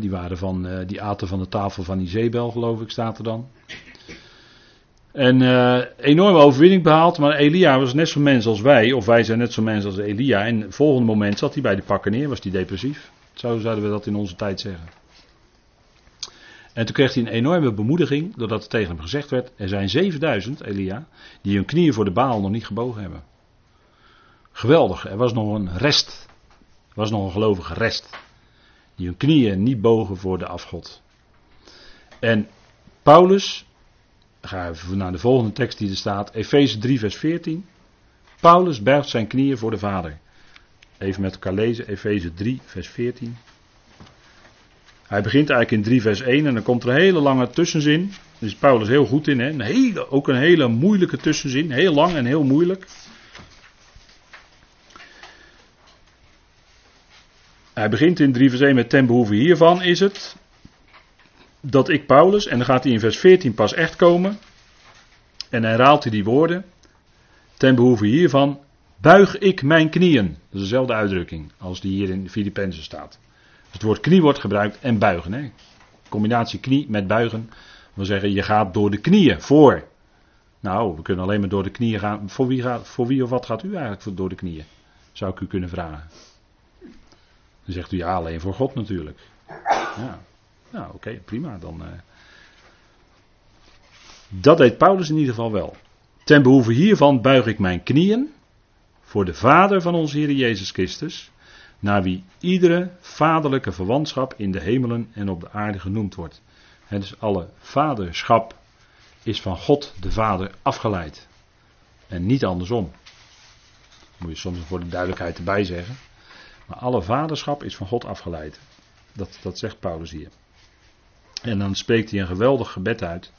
Die, waren van, uh, die aten van de tafel van Izebel, geloof ik, staat er dan. En uh, enorme overwinning behaald, maar Elia was net zo'n mens als wij, of wij zijn net zo'n mens als Elia. En het volgende moment zat hij bij de pakken neer, was hij depressief. Zo zouden we dat in onze tijd zeggen. En toen kreeg hij een enorme bemoediging, doordat er tegen hem gezegd werd: er zijn 7000, Elia, die hun knieën voor de baal nog niet gebogen hebben. Geweldig, er was nog een rest. Was nog een gelovige rest. Die hun knieën niet bogen voor de afgod. En Paulus ga even naar de volgende tekst die er staat. Efeze 3, vers 14. Paulus bergt zijn knieën voor de Vader. Even met elkaar lezen. Efeze 3, vers 14. Hij begint eigenlijk in 3, vers 1 en dan komt er een hele lange tussenzin. Daar is Paulus heel goed in. Hè? Een ook een hele moeilijke tussenzin. Heel lang en heel moeilijk. Hij begint in 3 vers 1 met ten behoeve hiervan is het dat ik Paulus, en dan gaat hij in vers 14 pas echt komen, en hij herhaalt hij die woorden, ten behoeve hiervan buig ik mijn knieën. Dat is dezelfde uitdrukking als die hier in Filippenzen staat. Het woord knie wordt gebruikt en buigen. Hè? Combinatie knie met buigen wil zeggen je gaat door de knieën voor. Nou, we kunnen alleen maar door de knieën gaan. Voor wie, gaat, voor wie of wat gaat u eigenlijk door de knieën? Zou ik u kunnen vragen. Dan zegt u ja, alleen voor God natuurlijk. Ja. Nou, oké, prima. Dan, uh... Dat deed Paulus in ieder geval wel. Ten behoeve hiervan buig ik mijn knieën voor de Vader van onze Heer Jezus Christus, naar wie iedere vaderlijke verwantschap in de hemelen en op de aarde genoemd wordt. He, dus alle vaderschap is van God de Vader afgeleid. En niet andersom. Moet je soms voor de duidelijkheid erbij zeggen. Maar alle vaderschap is van God afgeleid. Dat, dat zegt Paulus hier. En dan spreekt hij een geweldig gebed uit.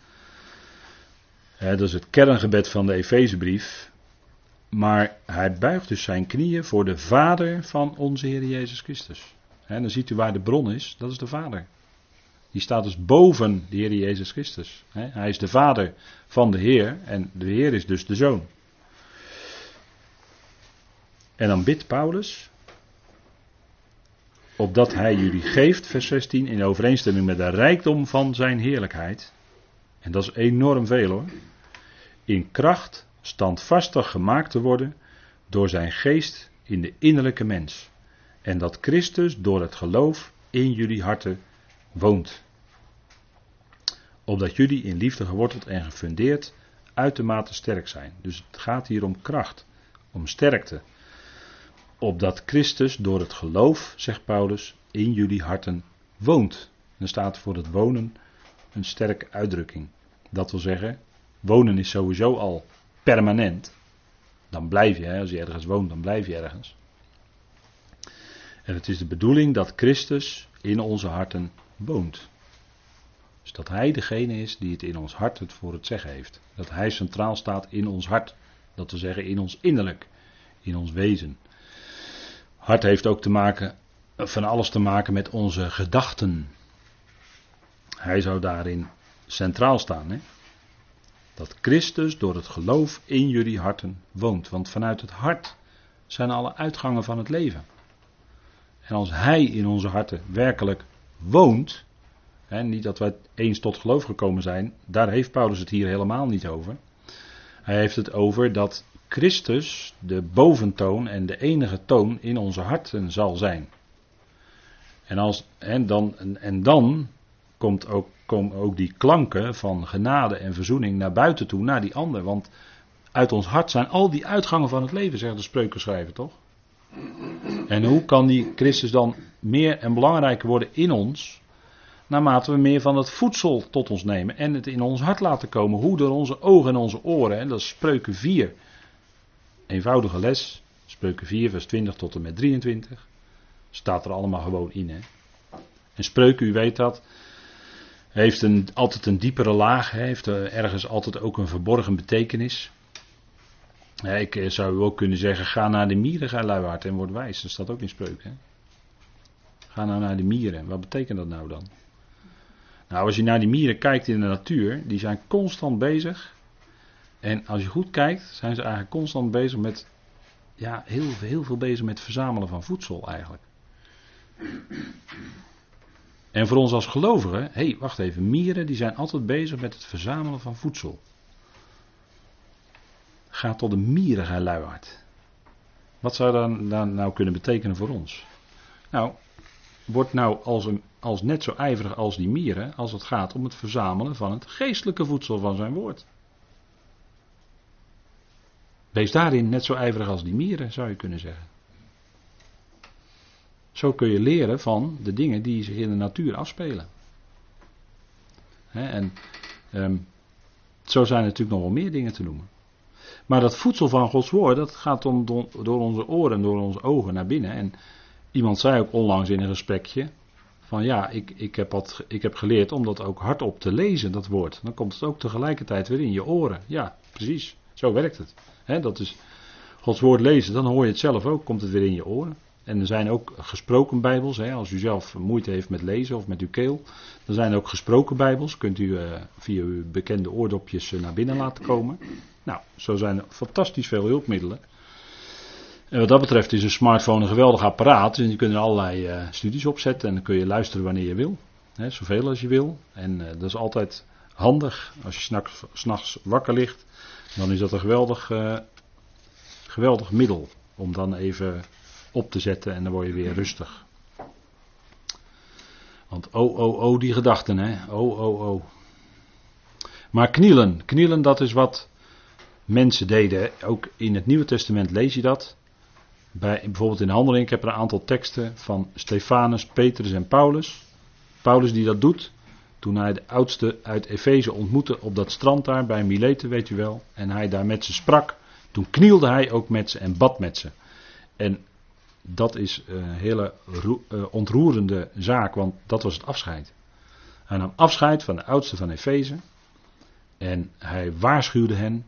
dat is het kerngebed van de Efezebrief. Maar hij buigt dus zijn knieën voor de Vader van onze Heer Jezus Christus. En dan ziet u waar de bron is, dat is de Vader. Die staat dus boven de Heer Jezus Christus. Hij is de Vader van de Heer en de Heer is dus de Zoon. En dan bidt Paulus opdat hij jullie geeft, vers 16, in overeenstemming met de rijkdom van zijn heerlijkheid. En dat is enorm veel hoor. In kracht standvastig gemaakt te worden door zijn geest in de innerlijke mens. En dat Christus door het geloof in jullie harten woont. Opdat jullie in liefde geworteld en gefundeerd uitermate sterk zijn. Dus het gaat hier om kracht, om sterkte opdat Christus door het geloof, zegt Paulus, in jullie harten woont. Dan staat voor het wonen een sterke uitdrukking. Dat wil zeggen, wonen is sowieso al permanent. Dan blijf je, als je ergens woont, dan blijf je ergens. En het is de bedoeling dat Christus in onze harten woont. Dus dat Hij degene is die het in ons hart het voor het zeggen heeft. Dat Hij centraal staat in ons hart. Dat wil zeggen in ons innerlijk, in ons wezen. Hart heeft ook te maken, van alles te maken met onze gedachten. Hij zou daarin centraal staan. Hè? Dat Christus door het geloof in jullie harten woont. Want vanuit het hart zijn alle uitgangen van het leven. En als Hij in onze harten werkelijk woont. Hè, niet dat wij eens tot geloof gekomen zijn, daar heeft Paulus het hier helemaal niet over. Hij heeft het over dat Christus de boventoon en de enige toon in onze harten zal zijn. En, als, en, dan, en dan komt ook, komen ook die klanken van genade en verzoening naar buiten toe, naar die ander. Want uit ons hart zijn al die uitgangen van het leven, zegt de spreukenschrijver toch? En hoe kan die Christus dan meer en belangrijker worden in ons, naarmate we meer van het voedsel tot ons nemen en het in ons hart laten komen, hoe door onze ogen en onze oren, en dat is spreuken 4, eenvoudige les, spreuken 4, vers 20 tot en met 23. Staat er allemaal gewoon in. Hè? En spreuken, u weet dat, heeft een, altijd een diepere laag, heeft ergens altijd ook een verborgen betekenis. Ik eh, zou ook kunnen zeggen, ga naar de mieren, ga luiwaard en word wijs. Dat staat ook in spreuken. Ga nou naar de mieren. Wat betekent dat nou dan? Nou, als je naar die mieren kijkt in de natuur, die zijn constant bezig. En als je goed kijkt, zijn ze eigenlijk constant bezig met, ja, heel, heel veel bezig met verzamelen van voedsel eigenlijk. En voor ons als gelovigen, hé, hey, wacht even, mieren die zijn altijd bezig met het verzamelen van voedsel. Ga tot een mierige luiaard. Wat zou dat dan nou kunnen betekenen voor ons? Nou, wordt nou als, een, als net zo ijverig als die mieren als het gaat om het verzamelen van het geestelijke voedsel van zijn woord. Wees daarin net zo ijverig als die mieren, zou je kunnen zeggen. Zo kun je leren van de dingen die zich in de natuur afspelen. en um, zo zijn er natuurlijk nog wel meer dingen te noemen. Maar dat voedsel van Gods woord, dat gaat door onze oren en door onze ogen naar binnen. En iemand zei ook onlangs in een gesprekje, van ja, ik, ik, heb wat, ik heb geleerd om dat ook hardop te lezen, dat woord. Dan komt het ook tegelijkertijd weer in je oren. Ja, precies. Zo werkt het. dat is Gods woord lezen, dan hoor je het zelf ook, komt het weer in je oren. En er zijn ook gesproken bijbels. Als u zelf moeite heeft met lezen of met uw keel. Dan zijn ook gesproken bijbels. Kunt u uh, via uw bekende oordopjes uh, naar binnen laten komen. Nou, zo zijn er fantastisch veel hulpmiddelen. En wat dat betreft is een smartphone een geweldig apparaat. En je kunt er allerlei uh, studies opzetten. En dan kun je luisteren wanneer je wil. Hè, zoveel als je wil. En dat is altijd handig. Als je s'nachts wakker ligt. Dan is dat een geweldig, geweldig middel. Om dan even op te zetten en dan word je weer rustig. Want oh, oh, oh, die gedachten, hè. Oh, oh, oh. Maar knielen, knielen, dat is wat mensen deden. Ook in het Nieuwe Testament lees je dat. Bij, bijvoorbeeld in de handeling, ik heb er een aantal teksten van Stefanus, Petrus en Paulus. Paulus die dat doet, toen hij de oudste uit Efeze ontmoette op dat strand daar bij Mileten, weet u wel. En hij daar met ze sprak. Toen knielde hij ook met ze en bad met ze. En dat is een hele eh, ontroerende zaak, want dat was het afscheid. Hij nam afscheid van de oudste van Efeze. En hij waarschuwde hen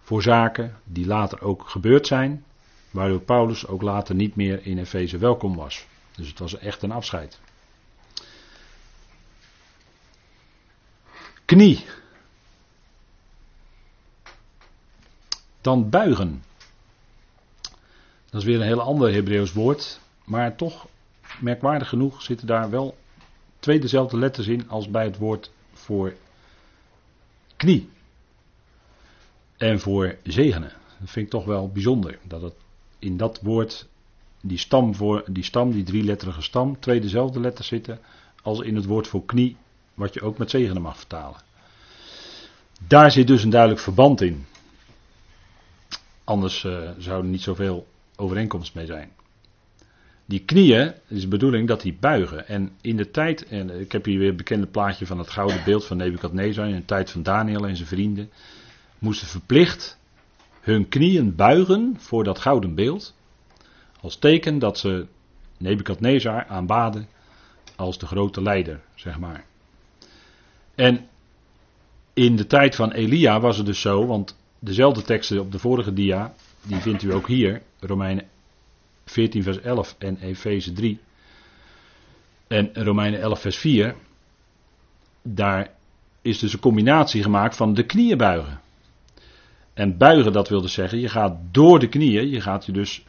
voor zaken die later ook gebeurd zijn. Waardoor Paulus ook later niet meer in Efeze welkom was. Dus het was echt een afscheid. Knie. Dan buigen. Dat is weer een heel ander Hebreeuws woord. Maar toch, merkwaardig genoeg, zitten daar wel twee dezelfde letters in als bij het woord voor knie. En voor zegenen. Dat vind ik toch wel bijzonder. Dat het in dat woord, die stam, voor, die stam, die drieletterige stam, twee dezelfde letters zitten als in het woord voor knie, wat je ook met zegenen mag vertalen. Daar zit dus een duidelijk verband in. Anders uh, zou er niet zoveel overeenkomst mee zijn. Die knieën is de bedoeling dat die buigen. En in de tijd, en ik heb hier weer het bekende plaatje van het gouden beeld van Nebukadnezar. In de tijd van Daniel en zijn vrienden. Moesten verplicht hun knieën buigen voor dat gouden beeld. Als teken dat ze Nebukadnezar aanbaden als de grote leider, zeg maar. En in de tijd van Elia was het dus zo, want dezelfde teksten op de vorige dia die vindt u ook hier, Romeinen 14 vers 11 en Efeze 3. En Romeinen 11 vers 4, daar is dus een combinatie gemaakt van de knieën buigen. En buigen, dat wil dus zeggen, je gaat door de knieën, je gaat je dus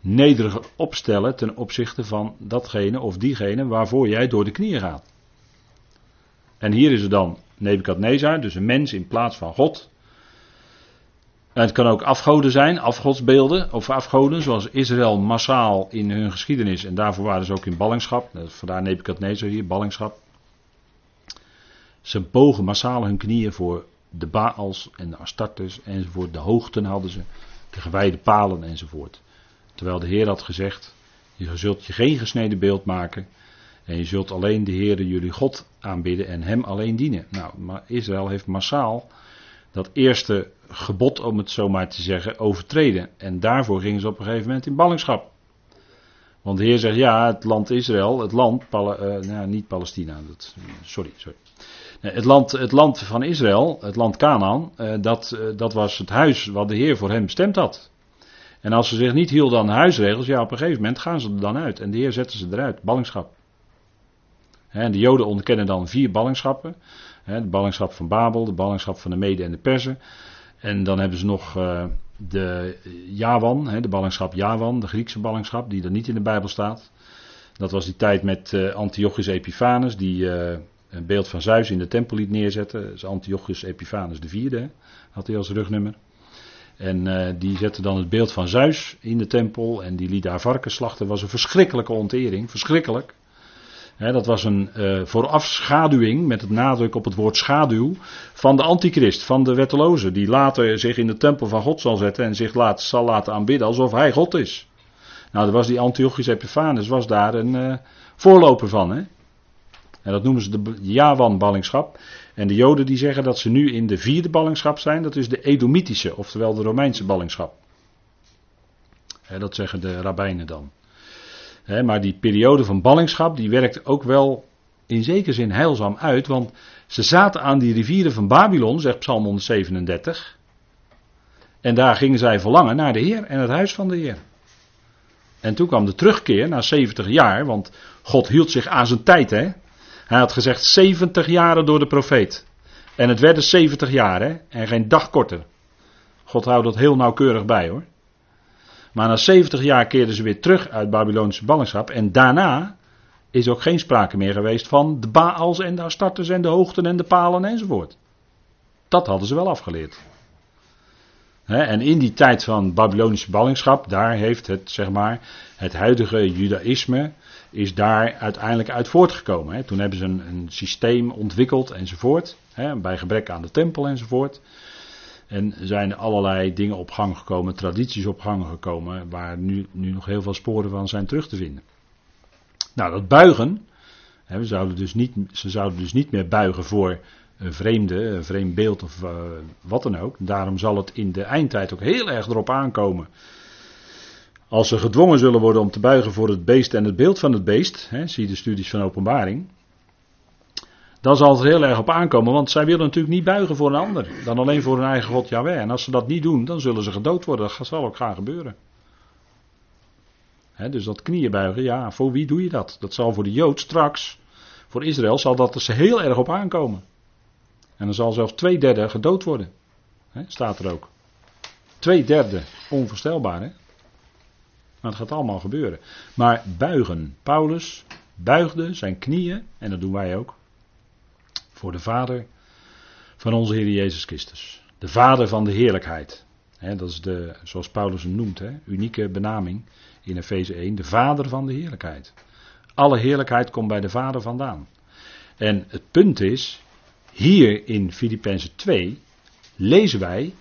nederiger opstellen ten opzichte van datgene of diegene waarvoor jij door de knieën gaat. En hier is er dan Nebukadnezar, dus een mens in plaats van God, het kan ook afgoden zijn, afgodsbeelden of afgoden, zoals Israël massaal in hun geschiedenis. En daarvoor waren ze ook in ballingschap. Vandaar Nebuchadnezzar hier, ballingschap. Ze bogen massaal hun knieën voor de Baals en de Astartes enzovoort. De hoogten hadden ze, de gewijde palen enzovoort. Terwijl de Heer had gezegd, je zult je geen gesneden beeld maken. En je zult alleen de Heere jullie God aanbidden en hem alleen dienen. Nou, maar Israël heeft massaal dat eerste gebod, om het zo maar te zeggen, overtreden. En daarvoor gingen ze op een gegeven moment in ballingschap. Want de Heer zegt, ja, het land Israël, het land, uh, nou, niet Palestina, dat, sorry, sorry. Het, land, het land van Israël, het land Canaan, eh, dat, eh, dat was het huis wat de Heer voor hem bestemd had. En als ze zich niet hielden aan huisregels, ja, op een gegeven moment gaan ze er dan uit. En de Heer zette ze eruit, ballingschap. De Joden onderkennen dan vier ballingschappen. De ballingschap van Babel, de ballingschap van de Mede en de Perzen. En dan hebben ze nog eh, de Jawan, hè, de ballingschap Jawan, de Griekse ballingschap, die er niet in de Bijbel staat. Dat was die tijd met eh, Antiochus Epiphanes, die eh, een beeld van Zeus in de tempel liet neerzetten. Dat is Antiochus Epiphanes hè, had hij als rugnummer. En die zette dan het beeld van Zeus in de tempel en die liet daar varkens slachten. Was een verschrikkelijke ontering, verschrikkelijk. Dat was een eh voorafschaduwing, met het nadruk op het woord schaduw, van de antichrist, van de wetteloze, die later zich in de tempel van God zal zetten en zich laat, zal laten aanbidden alsof hij God is. Nou, daar was die Antiochus Epiphanes, was daar een eh, voorloper van. En dat noemen ze de Jawan-ballingschap. En de Joden die zeggen dat ze nu in de vierde ballingschap zijn, dat is de Edomitische, oftewel de Romeinse ballingschap. Dat zeggen de rabbijnen dan. Maar die periode van ballingschap, die werkt ook wel in zekere zin heilzaam uit, want ze zaten aan die rivieren van Babylon, zegt Psalm 137. En daar gingen zij verlangen naar de Heer en het huis van de Heer. En toen kwam de terugkeer na 70 jaar, want God hield zich aan zijn tijd. Hè? Hij had gezegd 70 jaren door de profeet. En het werden 70 jaar en geen dag korter. God houdt dat heel nauwkeurig bij hoor. Maar na 70 jaar keerden ze weer terug uit Babylonische ballingschap. En daarna is ook geen sprake meer geweest van de Baals en de Astartes en de hoogten en de palen enzovoort. Dat hadden ze wel afgeleerd. En in die tijd van Babylonische ballingschap, daar heeft het, zeg maar, het huidige judaïsme, is daar uiteindelijk uit voortgekomen. Toen hebben ze een, een systeem ontwikkeld enzovoort, bij gebrek aan de tempel enzovoort. En zijn er allerlei dingen op gang gekomen, tradities op gang gekomen, waar nu, nu nog heel veel sporen van zijn terug te vinden. Nou, dat buigen, hè, we zouden dus niet, ze zouden dus niet meer buigen voor een vreemde, een vreemd beeld of uh, wat dan ook. Daarom zal het in de eindtijd ook heel erg erop aankomen. Als ze gedwongen zullen worden om te buigen voor het beest en het beeld van het beest, hè, zie de studies van openbaring. Dan zal het heel erg op aankomen, want zij willen natuurlijk niet buigen voor een ander, dan alleen voor hun eigen God Yahweh. En als ze dat niet doen, dan zullen ze gedood worden. Dat zal ook gaan gebeuren. Dus dat knieën buigen, ja, voor wie doe je dat? Dat zal voor de Jood straks, voor Israël, zal dat er ze heel erg op aankomen. En dan zal zelfs twee derde gedood worden. Staat er ook. Twee derde, onvoorstelbaar hè. Maar het gaat allemaal gebeuren. Maar buigen. Paulus buigde zijn knieën, en dat doen wij ook, de Vader van onze Heer Jezus Christus. De Vader van de heerlijkheid. He, dat is de, zoals Paulus hem noemt, unieke benaming in Efeze 1. De Vader van de heerlijkheid. Alle heerlijkheid komt bij de Vader vandaan. En het punt is, hier in Filippenzen 2 lezen wij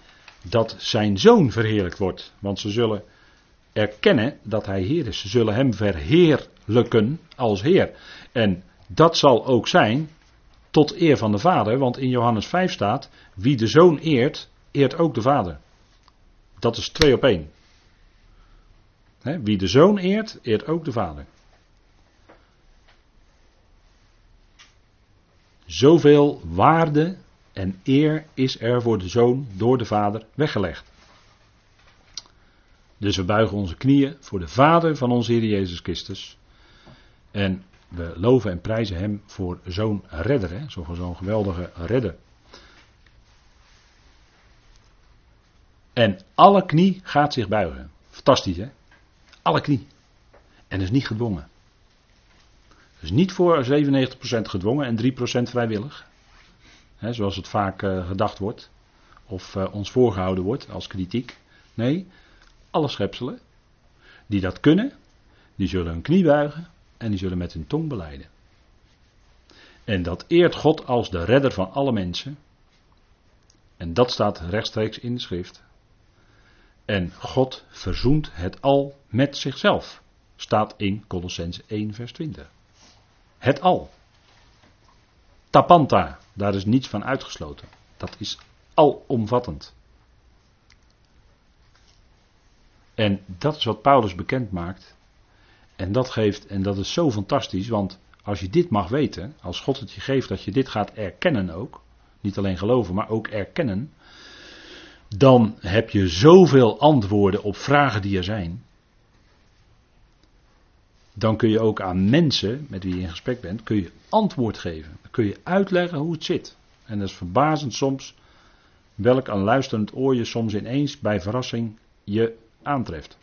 dat zijn zoon verheerlijkt wordt. Want ze zullen erkennen dat hij Heer is. Ze zullen hem verheerlijken als Heer. En dat zal ook zijn tot eer van de Vader. Want in Johannes 5 staat: wie de zoon eert, eert ook de Vader. Dat is twee op één. wie de zoon eert, eert ook de Vader. Zoveel waarde en eer is er voor de zoon door de vader weggelegd. Dus we buigen onze knieën voor de vader van onze Heer Jezus Christus. En we loven en prijzen hem voor zo'n redder, zo'n geweldige redder. En alle knie gaat zich buigen. Fantastisch hè? Alle knie. En is niet gedwongen. Dus niet voor 97% gedwongen en 3% vrijwillig. Hè, zoals het vaak uh, gedacht wordt. Of uh, ons voorgehouden wordt als kritiek. Nee, alle schepselen die dat kunnen, die zullen hun knie buigen en die zullen met hun tong beleiden. En dat eert God als de redder van alle mensen. En dat staat rechtstreeks in de schrift. En God verzoent het al met zichzelf. Staat in Colossens 1 vers 20. Het al. Tapanta, daar is niets van uitgesloten. Dat is alomvattend. En dat is wat Paulus bekend maakt. En dat geeft, en dat is zo fantastisch, want Als je dit mag weten, als God het je geeft dat je dit gaat erkennen ook, niet alleen geloven, maar ook erkennen, dan heb je zoveel antwoorden op vragen die er zijn. Dan kun je ook aan mensen met wie je in gesprek bent, kun je antwoord geven. Dan kun je uitleggen hoe het zit. En dat is verbazend soms welk een luisterend oor je soms ineens bij verrassing je aantreft.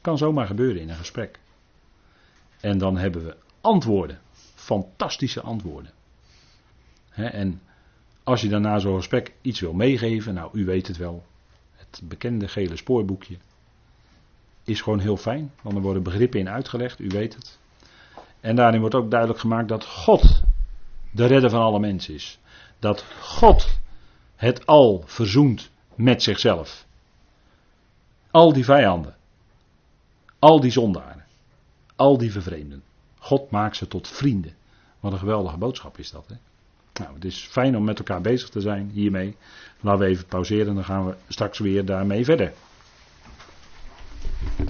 Kan zomaar gebeuren in een gesprek. En dan hebben we antwoorden. Fantastische antwoorden. en als je daarna zo'n gesprek iets wil meegeven, nou u weet het wel, het bekende gele spoorboekje, is gewoon heel fijn, want er worden begrippen in uitgelegd, u weet het. En daarin wordt ook duidelijk gemaakt dat God de redder van alle mensen is. Dat God het al verzoent met zichzelf. Al die vijanden, al die zondaren, al die vervreemden. God maakt ze tot vrienden. Wat een geweldige boodschap is dat. Hè? Nou, het is fijn om met elkaar bezig te zijn hiermee. Laten we even pauzeren, dan gaan we straks weer daarmee verder.